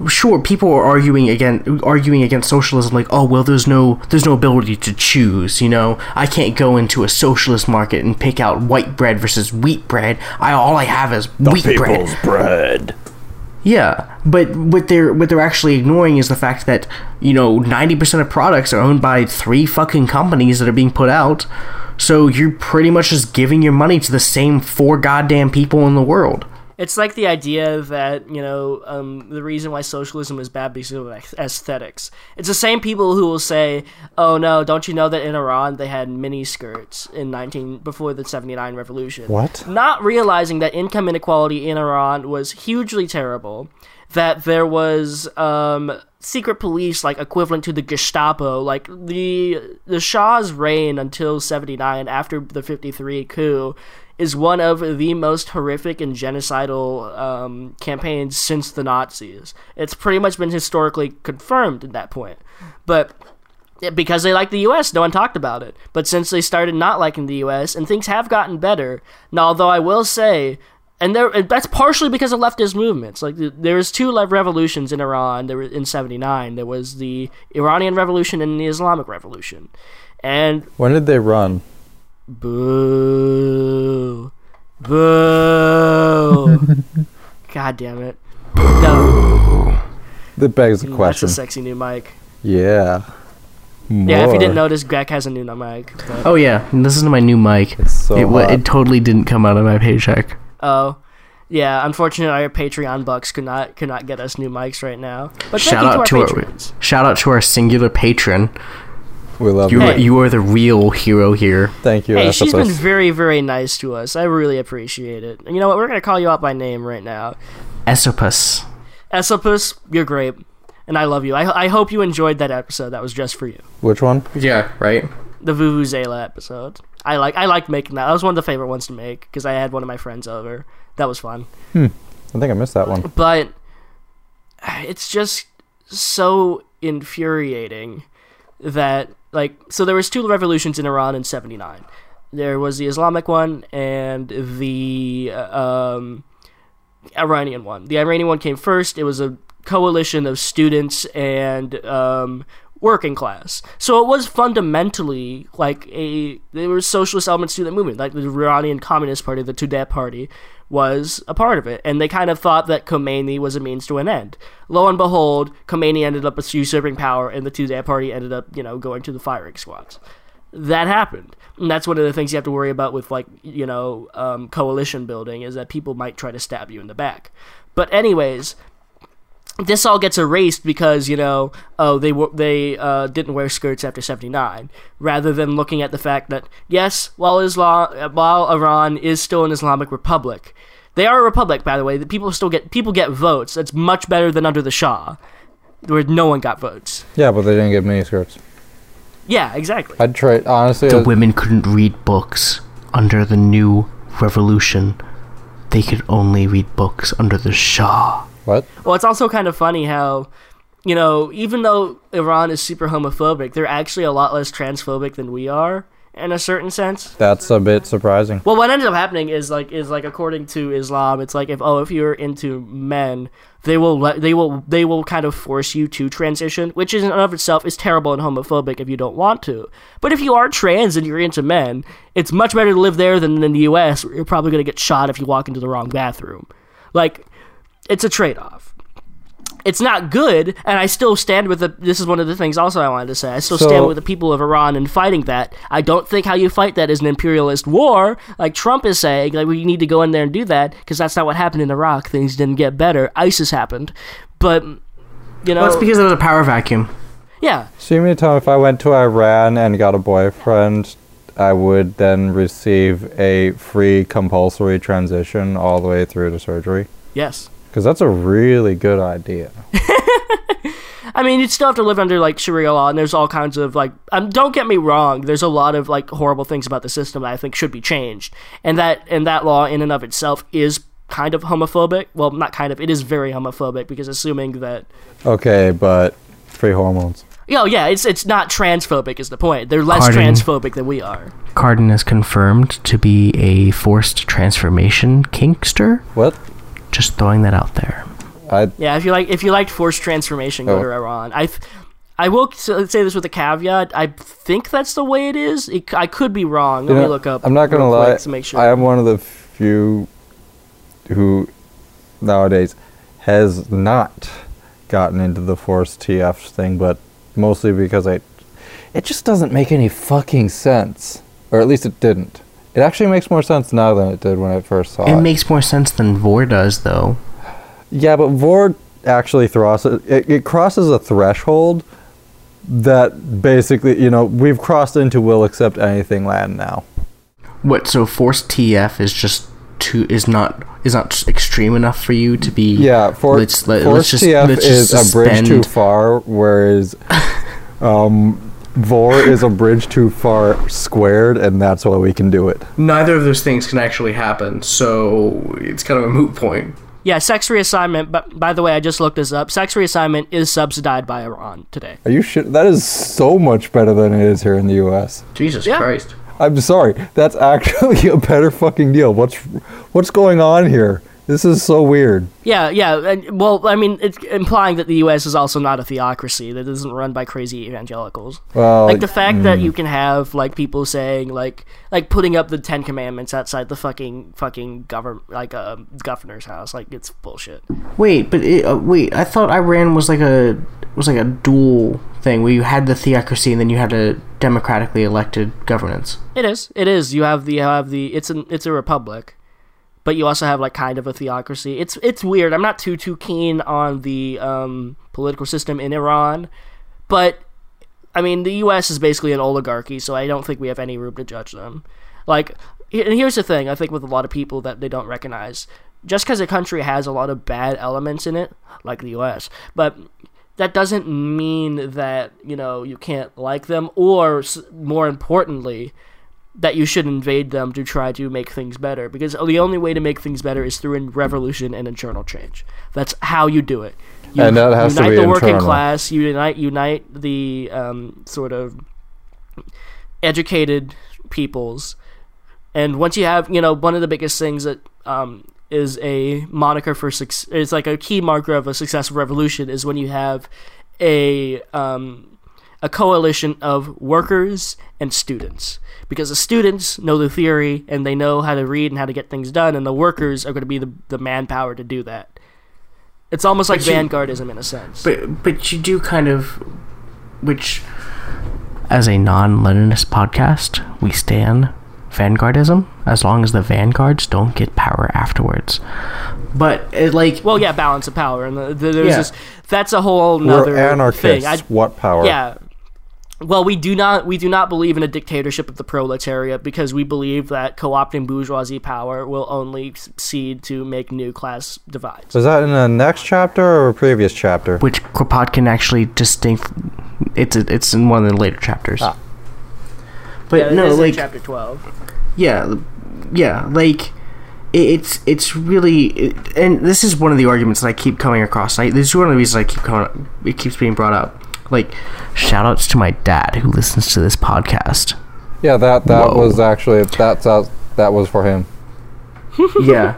sure, people are arguing again, arguing against socialism, like oh well, there's no there's no ability to choose. You know, I can't go into a socialist market and pick out white bread versus wheat bread. I all I have is wheat bread. bread. Yeah, but what they're what they're actually ignoring is the fact that you know ninety percent of products are owned by three fucking companies that are being put out. So you're pretty much just giving your money to the same four goddamn people in the world. It's like the idea that you know um, the reason why socialism is bad because of aesthetics. It's the same people who will say, "Oh no, don't you know that in Iran they had mini skirts in 19 before the 79 revolution?" What? Not realizing that income inequality in Iran was hugely terrible, that there was um, secret police like equivalent to the Gestapo, like the the Shah's reign until 79 after the 53 coup is one of the most horrific and genocidal um, campaigns since the Nazis. It's pretty much been historically confirmed at that point. But because they like the U.S., no one talked about it. But since they started not liking the U.S., and things have gotten better. Now, although I will say, and there, and that's partially because of leftist movements. Like there was two revolutions in Iran. There were in '79. There was the Iranian Revolution and the Islamic Revolution. And When did they run? Boo. Boo. *laughs* God damn it. No, That begs the mm, that's a sexy new mic. Yeah. Yeah, if you didn't notice, Greg has a new mic. But, Oh yeah, listen to my new mic. It's so it, hot. it totally didn't come out of my paycheck. Oh, yeah. Unfortunately, our Patreon bucks could not could not get us new mics right now. But Shout out to to our our shout out to our singular patron. we love You you. are, Hey. you are the real hero here. Thank you, Hey, she's been very very nice to us. I really appreciate it. And you know what? We're gonna call you out by name right now. Esopus. Esopus, you're great, and I love you. I I hope you enjoyed that episode. That was just for you. Which one? Yeah, right. The Vuvuzela episode. I like I liked making that. That was one of the favorite ones to make because I had one of my friends over. That was fun. I think I missed that one. But *sighs* it's just so infuriating that like so there was two revolutions in Iran in 79. There was the Islamic one and the uh, um, Iranian one. The Iranian one came first. It was a coalition of students and um, working class. So it was fundamentally like a there were socialist elements to the movement, like the Iranian Communist Party, the Tudeh Party was a part of it, and they kind of thought that Khomeini was a means to an end. Lo and behold, Khomeini ended up usurping power, and the Tudeh Party ended up, you know, going to the firing squads that happened. And that's one of the things you have to worry about with like, you know, um, coalition building is that people might try to stab you in the back. But anyways, this all gets erased because you know, oh, they were they uh, didn't wear skirts after '79, rather than looking at the fact that yes, while Islam, while Iran is still an Islamic republic, they are a republic, by the way. The people still get people get votes. That's much better than under the Shah, where no one got votes. Yeah, but they didn't get miniskirts. Yeah, exactly. I'd try honestly. The uh, women couldn't read books under the new revolution. They could only read books under the Shah. What? Well, it's also kind of funny how, you know, even though Iran is super homophobic, they're actually a lot less transphobic than we are in a certain sense. That's a bit surprising. Well, what ended up happening is like is like according to Islam, it's like if oh if you're into men, they will let they will they will kind of force you to transition, which in and of itself is terrible and homophobic if you don't want to. But if you are trans and you're into men, it's much better to live there than in the U.S. where you're probably gonna get shot if you walk into the wrong bathroom. Like, it's a trade off. it's not good, and I still stand with the. This is one of the things also I wanted to say. I still So- stand with the people of Iran in fighting that. I don't think how you fight that is an imperialist war, like Trump is saying. Like we need to go in there and do that because that's not what happened in Iraq. Things didn't get better. ISIS happened, but you know, Well, it's because there was a power vacuum. yeah, So you mean to tell me if I went to Iran and got a boyfriend, I would then receive a free compulsory transition all the way through to surgery? yes. Because that's a really good idea. *laughs* I mean, you'd still have to live under like Sharia law, and there's all kinds of like. Um, don't get me wrong. There's a lot of like horrible things about the system that I think should be changed, and that and that law in and of itself is kind of homophobic. Well, not kind of. It is very homophobic because assuming that. Okay, but free hormones. Oh yeah, it's it's not transphobic is the point. They're less Pardon? transphobic than we are. Cardin is confirmed to be a forced transformation kinkster. What? Just throwing that out there. I Yeah, if you like if you liked forced transformation, go Oh. to Iran. I. I will say this with a caveat. I think that's the way it is. It, c- I could be wrong. Let You me know, look up. I'm not gonna lie. to make sure. I am one of the few who nowadays has not gotten into the forced TF thing, but mostly because I it just doesn't make any fucking sense. Or at least it didn't. It actually makes more sense now than it did when I first saw it. It makes more sense than Vor does, though. yeah, but Vord actually crosses it, it crosses a threshold that basically, you know, we've crossed into will accept anything land now. What? So forced TF is just too is not is not extreme enough for you to be. Yeah, for let's let, Force let's just TF let's is just a bridge too far, whereas *laughs* um, Vor is a bridge too far squared, and that's why we can do it. Neither of those things can actually happen, so it's kind of a moot point. Yeah, sex reassignment. But by the way, I just looked this up. Sex reassignment is subsidized by Iran today. Are you sure? That is so much better than it is here in the U.S. Jesus Yeah. Christ. I'm sorry, that's actually *laughs* a better fucking deal. What's what's going on here? This is so weird. Yeah, yeah. And, well, I mean, it's implying that the U.S. is also not a theocracy that isn't run by crazy evangelicals. Well, like the fact that mm, you can have like people saying like like putting up the Ten Commandments outside the fucking fucking government like a governor's house. Like it's bullshit. Wait, but it, uh, wait, I thought Iran was like a was like a dual thing where you had the theocracy and then you had a democratically elected governance. It is. It is. You have the you have the it's an it's a republic, but you also have like kind of a theocracy. It's it's weird. I'm not too too keen on the um, political system in Iran, but I mean the U.S. is basically an oligarchy, so I don't think we have any room to judge them. Like, and here's the thing: I think with a lot of people that they don't recognize, just because a country has a lot of bad elements in it, like the U.S., but that doesn't mean that you know you can't like them, or more importantly, that you should invade them to try to make things better. Because the only way to make things better is through a revolution and internal change. That's how you do it. You And that has to unite be the working internal. class. You unite unite the um, sort of educated peoples. And once you have, you know, one of the biggest things that um, is a moniker for success, it's like a key marker of a successful revolution is when you have a um, a coalition of workers and students. Because the students know the theory and they know how to read and how to get things done, and the workers are going to be the, the manpower to do that. It's almost like But you- vanguardism in a sense. But but you do kind of which as a non-Leninist podcast, we stand vanguardism as long as the vanguards don't get power afterwards. But it, like well, yeah, balance of power, and the, the, there's Yeah. this. That's a whole nother We're anarchists. thing. I, what power? yeah. Well, we do not we do not believe in a dictatorship of the proletariat because we believe that co-opting bourgeoisie power will only succeed to make new class divides. Is that in the next chapter or a previous chapter? which Kropotkin actually distinct it's it's in one of the later chapters. Ah. But yeah, no, is in like chapter twelve. yeah, yeah, like it's it's really it, and this is one of the arguments that I keep coming across. I, this is one of the reasons I keep coming. It keeps being brought up. Like, shout outs to my dad who listens to this podcast. Yeah, that that Whoa. was actually that's that, that was for him. *laughs* *laughs* yeah.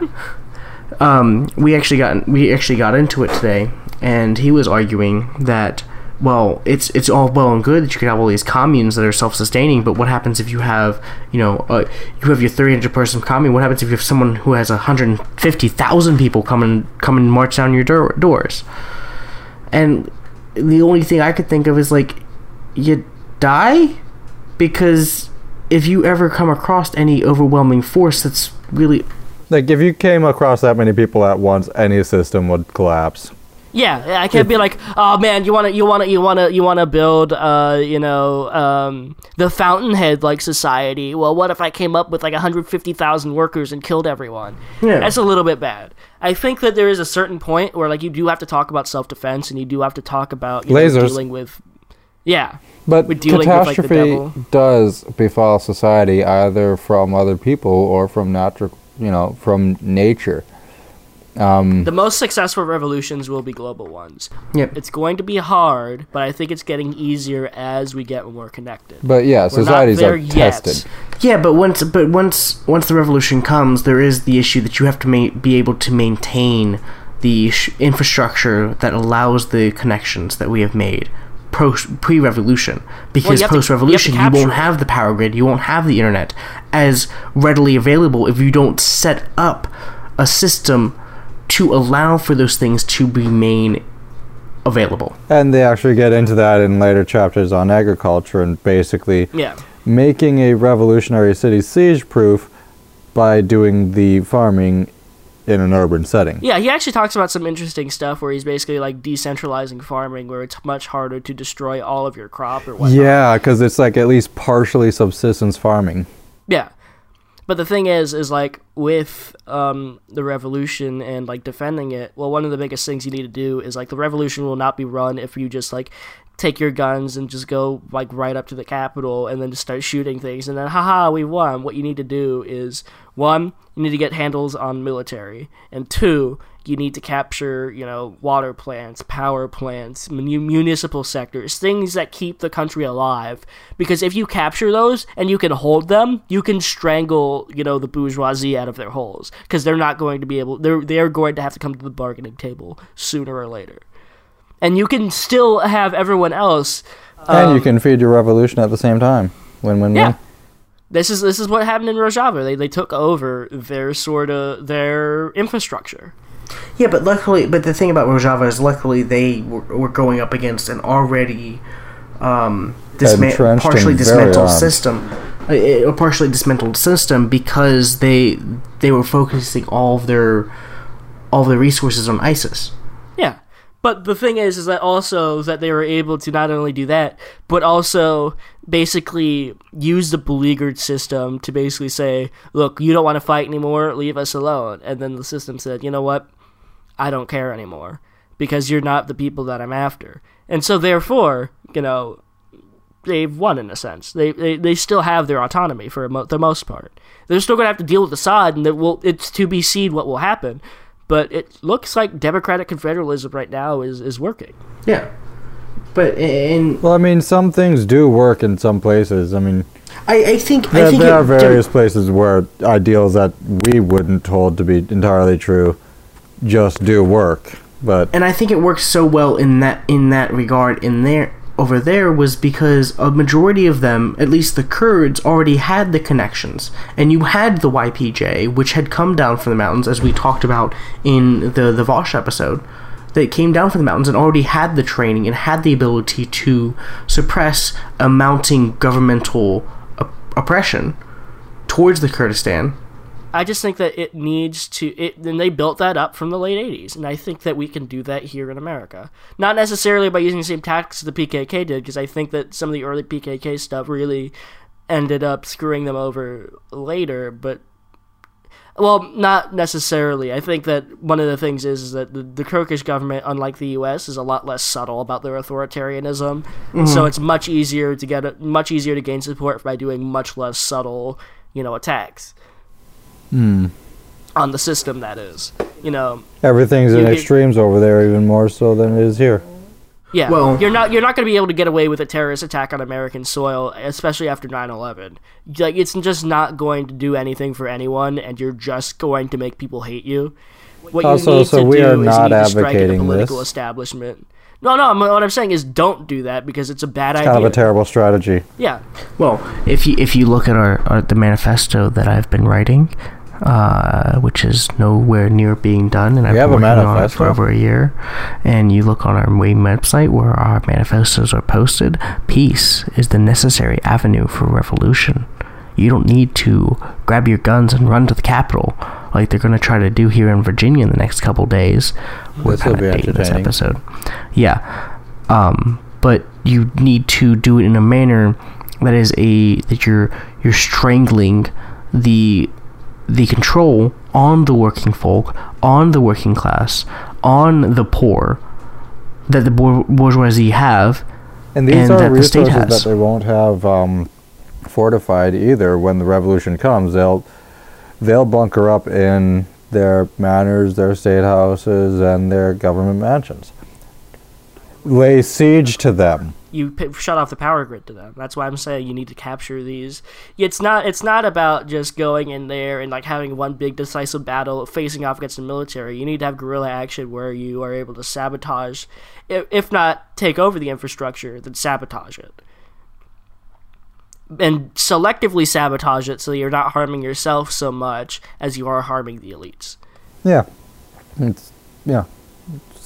Um, we actually got we actually got into it today, and he was arguing that well, it's it's all well and good that you could have all these communes that are self-sustaining, but what happens if you have you know uh, you have your 300 person commune? What happens if you have someone who has 150,000 people come and come and march down your door- doors? and the only thing I could think of is like you die because if you ever come across any overwhelming force that's really Like if you came across that many people at once, any system would collapse. Yeah, I can't be like, oh man, you wanna, you wanna, you wanna, you wanna build, uh, you know, um, the Fountainhead like society. Well, what if I came up with like 150,000 workers and killed everyone? Yeah. That's a little bit bad. I think that there is a certain point where like you do have to talk about self defense and you do have to talk about you know, dealing with, yeah, But With dealing with, like, the catastrophe does befall society either from other people or from natural, you know, from nature. Um, the most successful revolutions will be global ones. Yep. It's going to be hard, but I think it's getting easier as we get more connected. but yeah, We're societies are yet. tested. Yeah, but once but once once the revolution comes, there is the issue that you have to ma- be able to maintain the sh- infrastructure that allows the connections that we have made pre-revolution. Because you have to- post-revolution, you you, won't have the power grid, you won't have the internet as readily available if you don't set up a system to allow for those things to remain available. And they actually get into that in later chapters on agriculture and basically Yeah. making a revolutionary city siege proof by doing the farming in an urban setting. Yeah, he actually talks about some interesting stuff where he's basically like decentralizing farming, where it's much harder to destroy all of your crop or whatnot. Yeah, because it's like at least partially subsistence farming. Yeah. But the thing is, is like with um, the revolution and like defending it. Well, one of the biggest things you need to do is like the revolution will not be run if you just like take your guns and just go like right up to the Capitol and then just start shooting things and then haha we won. What you need to do is one, you need to get handles on military, and two, you need to capture you know water plants, power plants, mun- municipal sectors, things that keep the country alive. Because if you capture those and you can hold them, you can strangle you know the bourgeoisie out of their holes because they're not going to be able. They're they're going to have to come to the bargaining table sooner or later. And you can still have everyone else and you can feed your revolution at the same time. Win win Um, yeah. win. This is this is what happened in Rojava. They they took over their sort of their infrastructure. Yeah, but luckily, but the thing about Rojava is luckily they were, were going up against an already um, disma- partially dismantled system, a, a partially dismantled system because they they were focusing all of their all of their resources on ISIS. Yeah. But the thing is, is that also that they were able to not only do that, but also basically use the beleaguered system to basically say, "Look, you don't want to fight anymore. Leave us alone." And then the system said, "You know what? I don't care anymore because you're not the people that I'm after." And so, therefore, you know, they've won in a sense. They they, they still have their autonomy for mo- the most part. They're still going to have to deal with the Assad, and it will, it's to be seen what will happen. But it looks like democratic confederalism right now is, is working. Yeah, but in Well, I mean, some things do work in some places. I mean, I, I think there, I think there it- are various places where ideals that we wouldn't hold to be entirely true just do work. But and I think it works so well in that in that regard in there over there was because a majority of them, at least the Kurds, already had the connections, and you had the YPJ, which had come down from the mountains, as we talked about in the the Vosh episode. That came down from the mountains and already had the training and had the ability to suppress a mounting governmental op- oppression towards the Kurdistan. I just think that it needs to. It and they built that up from the late '80s, and I think that we can do that here in America. Not necessarily by using the same tactics the PKK did, because I think that some of the early PKK stuff really ended up screwing them over later. But well, not necessarily. I think that one of the things is, is that the, the Turkish government, unlike the U.S., is a lot less subtle about their authoritarianism. So mm-hmm. it's much easier to get a, much easier to gain support by doing much less subtle, you know, attacks Hmm. on the system. That is, you know, everything's in You get- extremes over there, even more so than it is here. yeah. Well- you're not you're not going to be able to get away with a terrorist attack on American soil, especially after 9/11. Like it's just not going to do anything for anyone, and you're just going to make people hate you. What Also, you need so to we do are is you not need to strike at the political this. establishment. No, no. I'm- What I'm saying is, don't do that because it's a bad idea. Kind of a terrible strategy. yeah, Well, if you if you look at our, our the manifesto that I've been writing, uh, which is nowhere near being done, and I've been working on it for over a year. And you look on our main website where our manifestos are posted. Peace is the necessary avenue for revolution. You don't need to grab your guns and run to the Capitol like they're going to try to do here in Virginia in the next couple days. We're This kind of this episode. Yeah. Um, but you need to do it in a manner that is a that you're you're strangling the the control on the working folk, on the working class, on the poor that the bourgeoisie have. And these and are that the state resources has. that they won't have um, fortified either when the revolution comes. They'll they'll bunker up in their manors, their state houses, and their government mansions. Lay siege to them. You shut off the power grid to them. That's why I'm saying you need to capture these. It's not it's not about just going in there and like having one big decisive battle facing off against the military. You need to have guerrilla action where you are able to sabotage, if, if not take over the infrastructure, then sabotage it. And selectively sabotage it so you're not harming yourself so much as you are harming the elites. Yeah, it's yeah.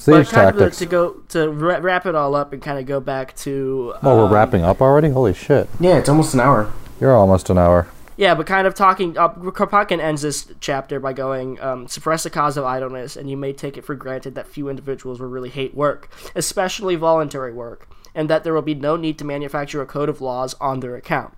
But Siege kind of to go to wra- wrap it all up and kind of go back to. oh, we're um, wrapping up already. Holy shit! Yeah, it's almost an hour. You're almost an hour. Yeah, but kind of talking. Uh, Kropotkin ends this chapter by going, um, suppress the cause of idleness, and you may take it for granted that few individuals will really hate work, especially voluntary work, and that there will be no need to manufacture a code of laws on their account.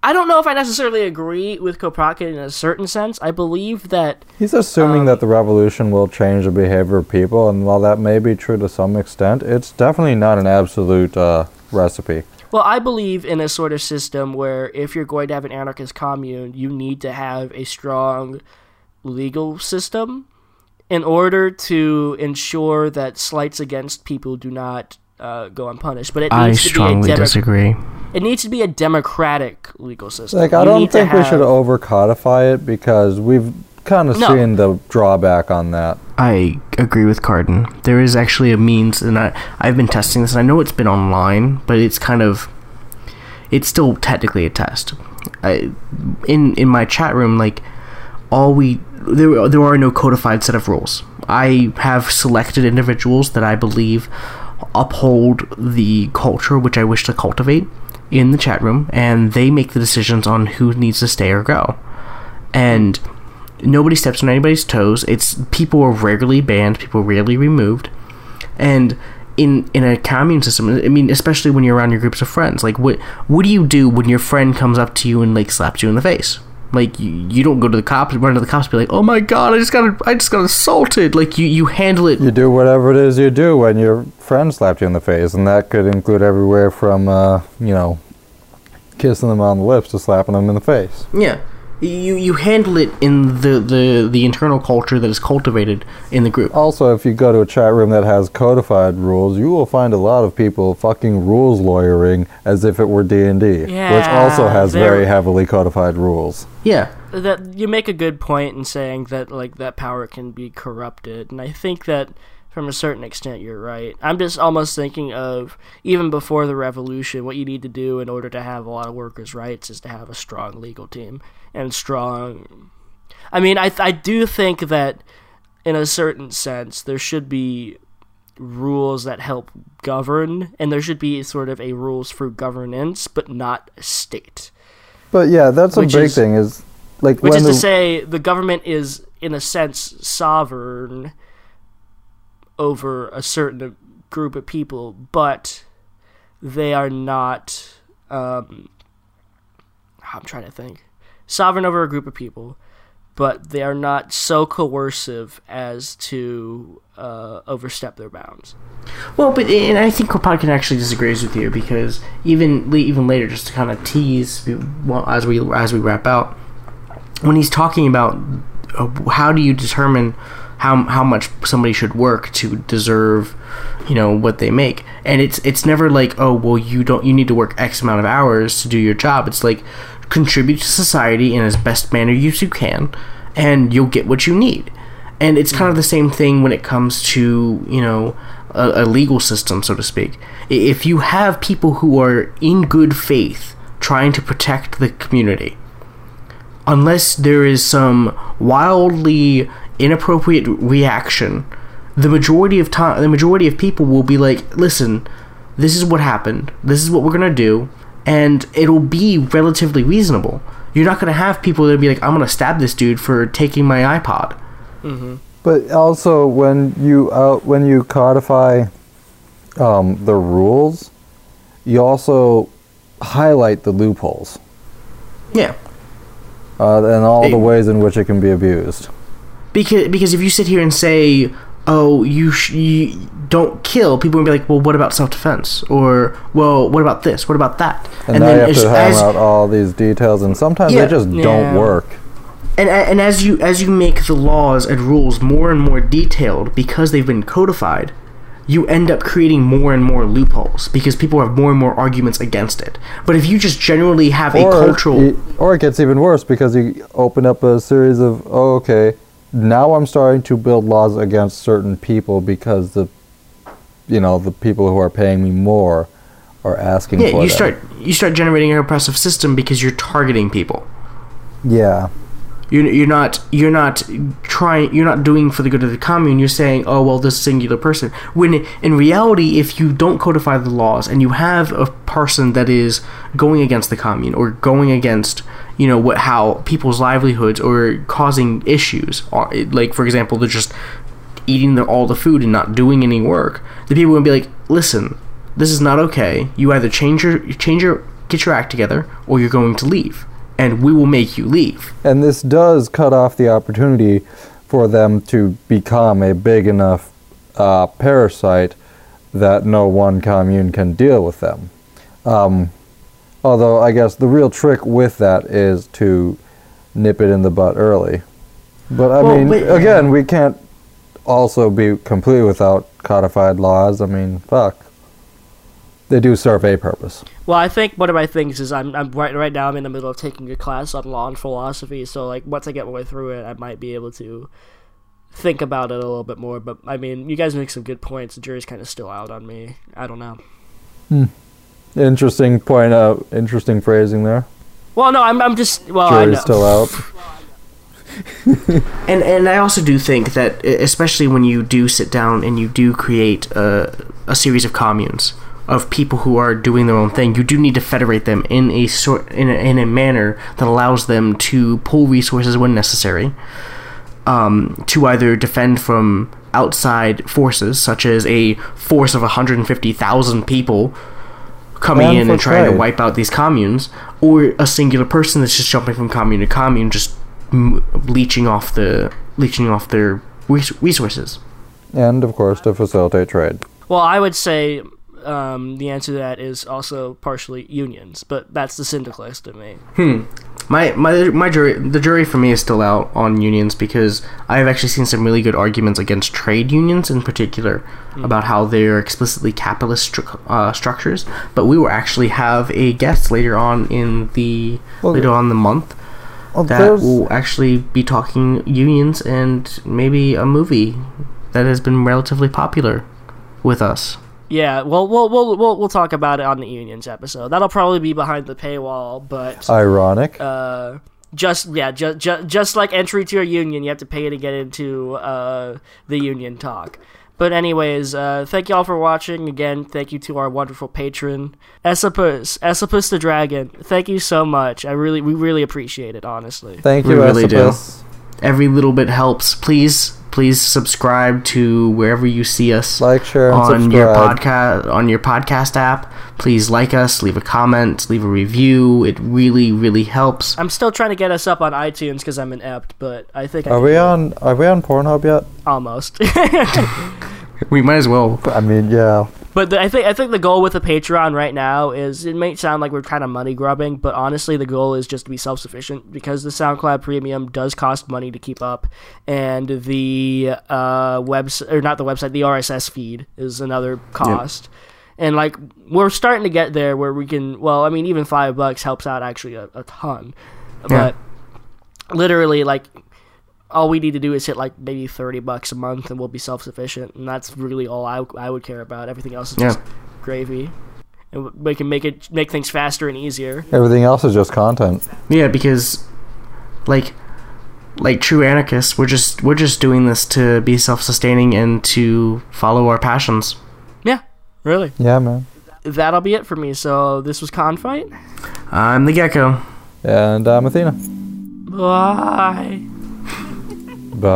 I don't know if I necessarily agree with Kropotkin in a certain sense. I believe that He's assuming Um, that the revolution will change the behavior of people, and while that may be true to some extent, it's definitely not an absolute uh, recipe. Well, I believe in a sort of system where if you're going to have an anarchist commune, you need to have a strong legal system in order to ensure that slights against people do not uh, go unpunished. But it I needs to be a strongly demo- disagree. it needs to be a democratic legal system. Like, I You don't need to think we should over codify it because we've kind of No. seen the drawback on that. I agree with Carden. There is actually a means, and I I've been testing this, and I know it's been online, but it's kind of it's still technically a test. I, in in my chat room, like all we there there are no codified set of rules. I have selected individuals that I believe uphold the culture which I wish to cultivate in the chat room, and they make the decisions on who needs to stay or go. And nobody steps on anybody's toes. It's people are rarely banned, people are rarely removed, and in in a commune system, I mean, especially when you're around your groups of friends, like what what do you do when your friend comes up to you and like slaps you in the face? Like you, you don't go to the cops, run to the cops, and be like, "Oh my god, I just got I just got assaulted." Like you you handle it. You do whatever it is you do when your friend slapped you in the face, and that could include everywhere from, uh, you know, kissing them on the lips to slapping them in the face. Yeah. You you handle it in the, the, the internal culture that is cultivated in the group. Also, if you go to a chat room that has codified rules, you will find a lot of people fucking rules lawyering as if it were D&D, which also has very- very heavily codified rules. Yeah. that you make a good point in saying that like that power can be corrupted and i think that from a certain extent you're right. I'm just almost thinking of even before the revolution what you need to do in order to have a lot of workers rights is to have a strong legal team and strong i mean i, I do think that in a certain sense there should be rules that help govern and there should be sort of a rules for governance but not a state. But yeah, that's a big is- thing is like which when is the, to say, the government is, in a sense, sovereign over a certain group of people, but they are not. Um, I'm trying to think. Sovereign over a group of people, but they are not so coercive as to uh, overstep their bounds. Well, but and I think Kropotkin actually disagrees with you because even even later, just to kind of tease well, as we as we wrap out, when he's talking about uh, how do you determine how how much somebody should work to deserve, you know, what they make, and it's it's never like oh well you don't you need to work X amount of hours to do your job. It's like contribute to society in as best manner you can, and you'll get what you need. And it's kind of the same thing when it comes to you know a, a legal system, so to speak. If you have people who are in good faith trying to protect the community, unless there is some wildly inappropriate reaction, the majority of time, the majority of people will be like, "Listen, this is what happened. This is what we're gonna do," and it'll be relatively reasonable. You're not gonna have people that be like, "I'm gonna stab this dude for taking my iPod." But also, when you out when you codify um, the rules, you also highlight the loopholes Yeah, uh, and all Hey. the ways in which it can be abused. Because because if you sit here and say, "Oh, you, sh- you don't kill," people will be like, "Well, what about self defense?" Or, "Well, what about this? What about that?" And, now you have as- to hammer as- out all these details, and sometimes Yeah. they just Yeah. don't work. and and as you as you make the laws and rules more and more detailed because they've been codified you end up creating more and more loopholes because people have more and more arguments against it but if you just generally have a cultural it, or it gets even worse because you open up a series of oh, okay now i'm starting to build laws against certain people because the you know the people who are paying me more are asking yeah for you them. start you start generating an oppressive system because you're targeting people. Yeah. You're, you're not you're not trying you're not doing for the good of the commune. You're saying oh well this singular person. When in reality if you don't codify the laws and you have a person that is going against the commune or going against you know what how people's livelihoods or causing issues like for example they're just eating the, all the food and not doing any work. The people will be like listen this is not okay. You either change your change your get your act together or you're going to leave and we will make you leave. And this does cut off the opportunity for them to become a big enough uh, parasite that no one commune can deal with them. Um, although I guess the real trick with that is to nip it in the butt early. But I Well, mean, again, we can't also be completely without codified laws. I mean, fuck. They do serve a purpose. Well, I think one of my things is I'm, I'm right right now I'm in the middle of taking a class on law and philosophy, so like once I get my way through it, I might be able to think about it a little bit more. But I mean, you guys make some good points. The jury's kind of still out on me. I don't know. Hmm. Interesting point out. Interesting phrasing there. Well, no, I'm I'm just well, I know. Still out. *laughs* And and I also do think that especially when you do sit down and you do create a, a series of communes of people who are doing their own thing, you do need to federate them in a sort in a, in a manner that allows them to pull resources when necessary. Um, to either defend from outside forces, such as a force of 150,000 people coming And in and trying to wipe out these communes, or a singular person that's just jumping from commune to commune, just m- leeching off the leeching off their res- resources. and of course to facilitate trade. Well, I would say um, the answer to that is also partially unions, but that's the syndicalist in me. My my my jury the jury for me is still out on unions because I have actually seen some really good arguments against trade unions in particular about how they're explicitly capitalist stru- uh, structures. But we will actually have a guest later on in the Well, later on in the month Well, that will actually be talking unions and maybe a movie that has been relatively popular with us. Yeah, well, we'll we'll we'll we'll talk about it on the unions episode. That'll probably be behind the paywall, but ironic. uh, just yeah, just just just like entry to a union, you have to pay to get into uh, the union talk. But anyways, uh, thank you all for watching. Again, thank you to our wonderful patron, Esopus, Esopus the Dragon. Thank you so much. I really, we really appreciate it, honestly. Thank we you, really do. Every little bit helps. Please please subscribe to wherever you see us. Like, share, and on your podcast on your podcast app. Please like us, leave a comment, leave a review. It really, really helps. I'm still trying to get us up on iTunes because I'm an inept, but I think I Are can we do it. on? Are we on Pornhub yet? almost. *laughs* *laughs* *laughs* We might as well. I mean, yeah. But the, I think I think the goal with the Patreon right now is it may sound like we're kind of money grubbing, but honestly the goal is just to be self sufficient because the SoundCloud Premium does cost money to keep up, and the uh, website or not the website, the RSS feed is another cost. And like we're starting to get there where we can. Well, I mean, even five bucks helps out actually a, a ton, Yeah. but literally like all we need to do is hit like maybe 30 bucks a month and we'll be self-sufficient. And that's really all I, I would care about. Everything else is yeah. just gravy. And we can make it make things faster and easier. Everything else is just content. Yeah because like like true anarchists we're just we're just doing this to be self-sustaining and to follow our passions. Yeah really. Yeah man. That'll be it for me. So this was confite i'm the gecko. And i'm athena. Bye. Bye.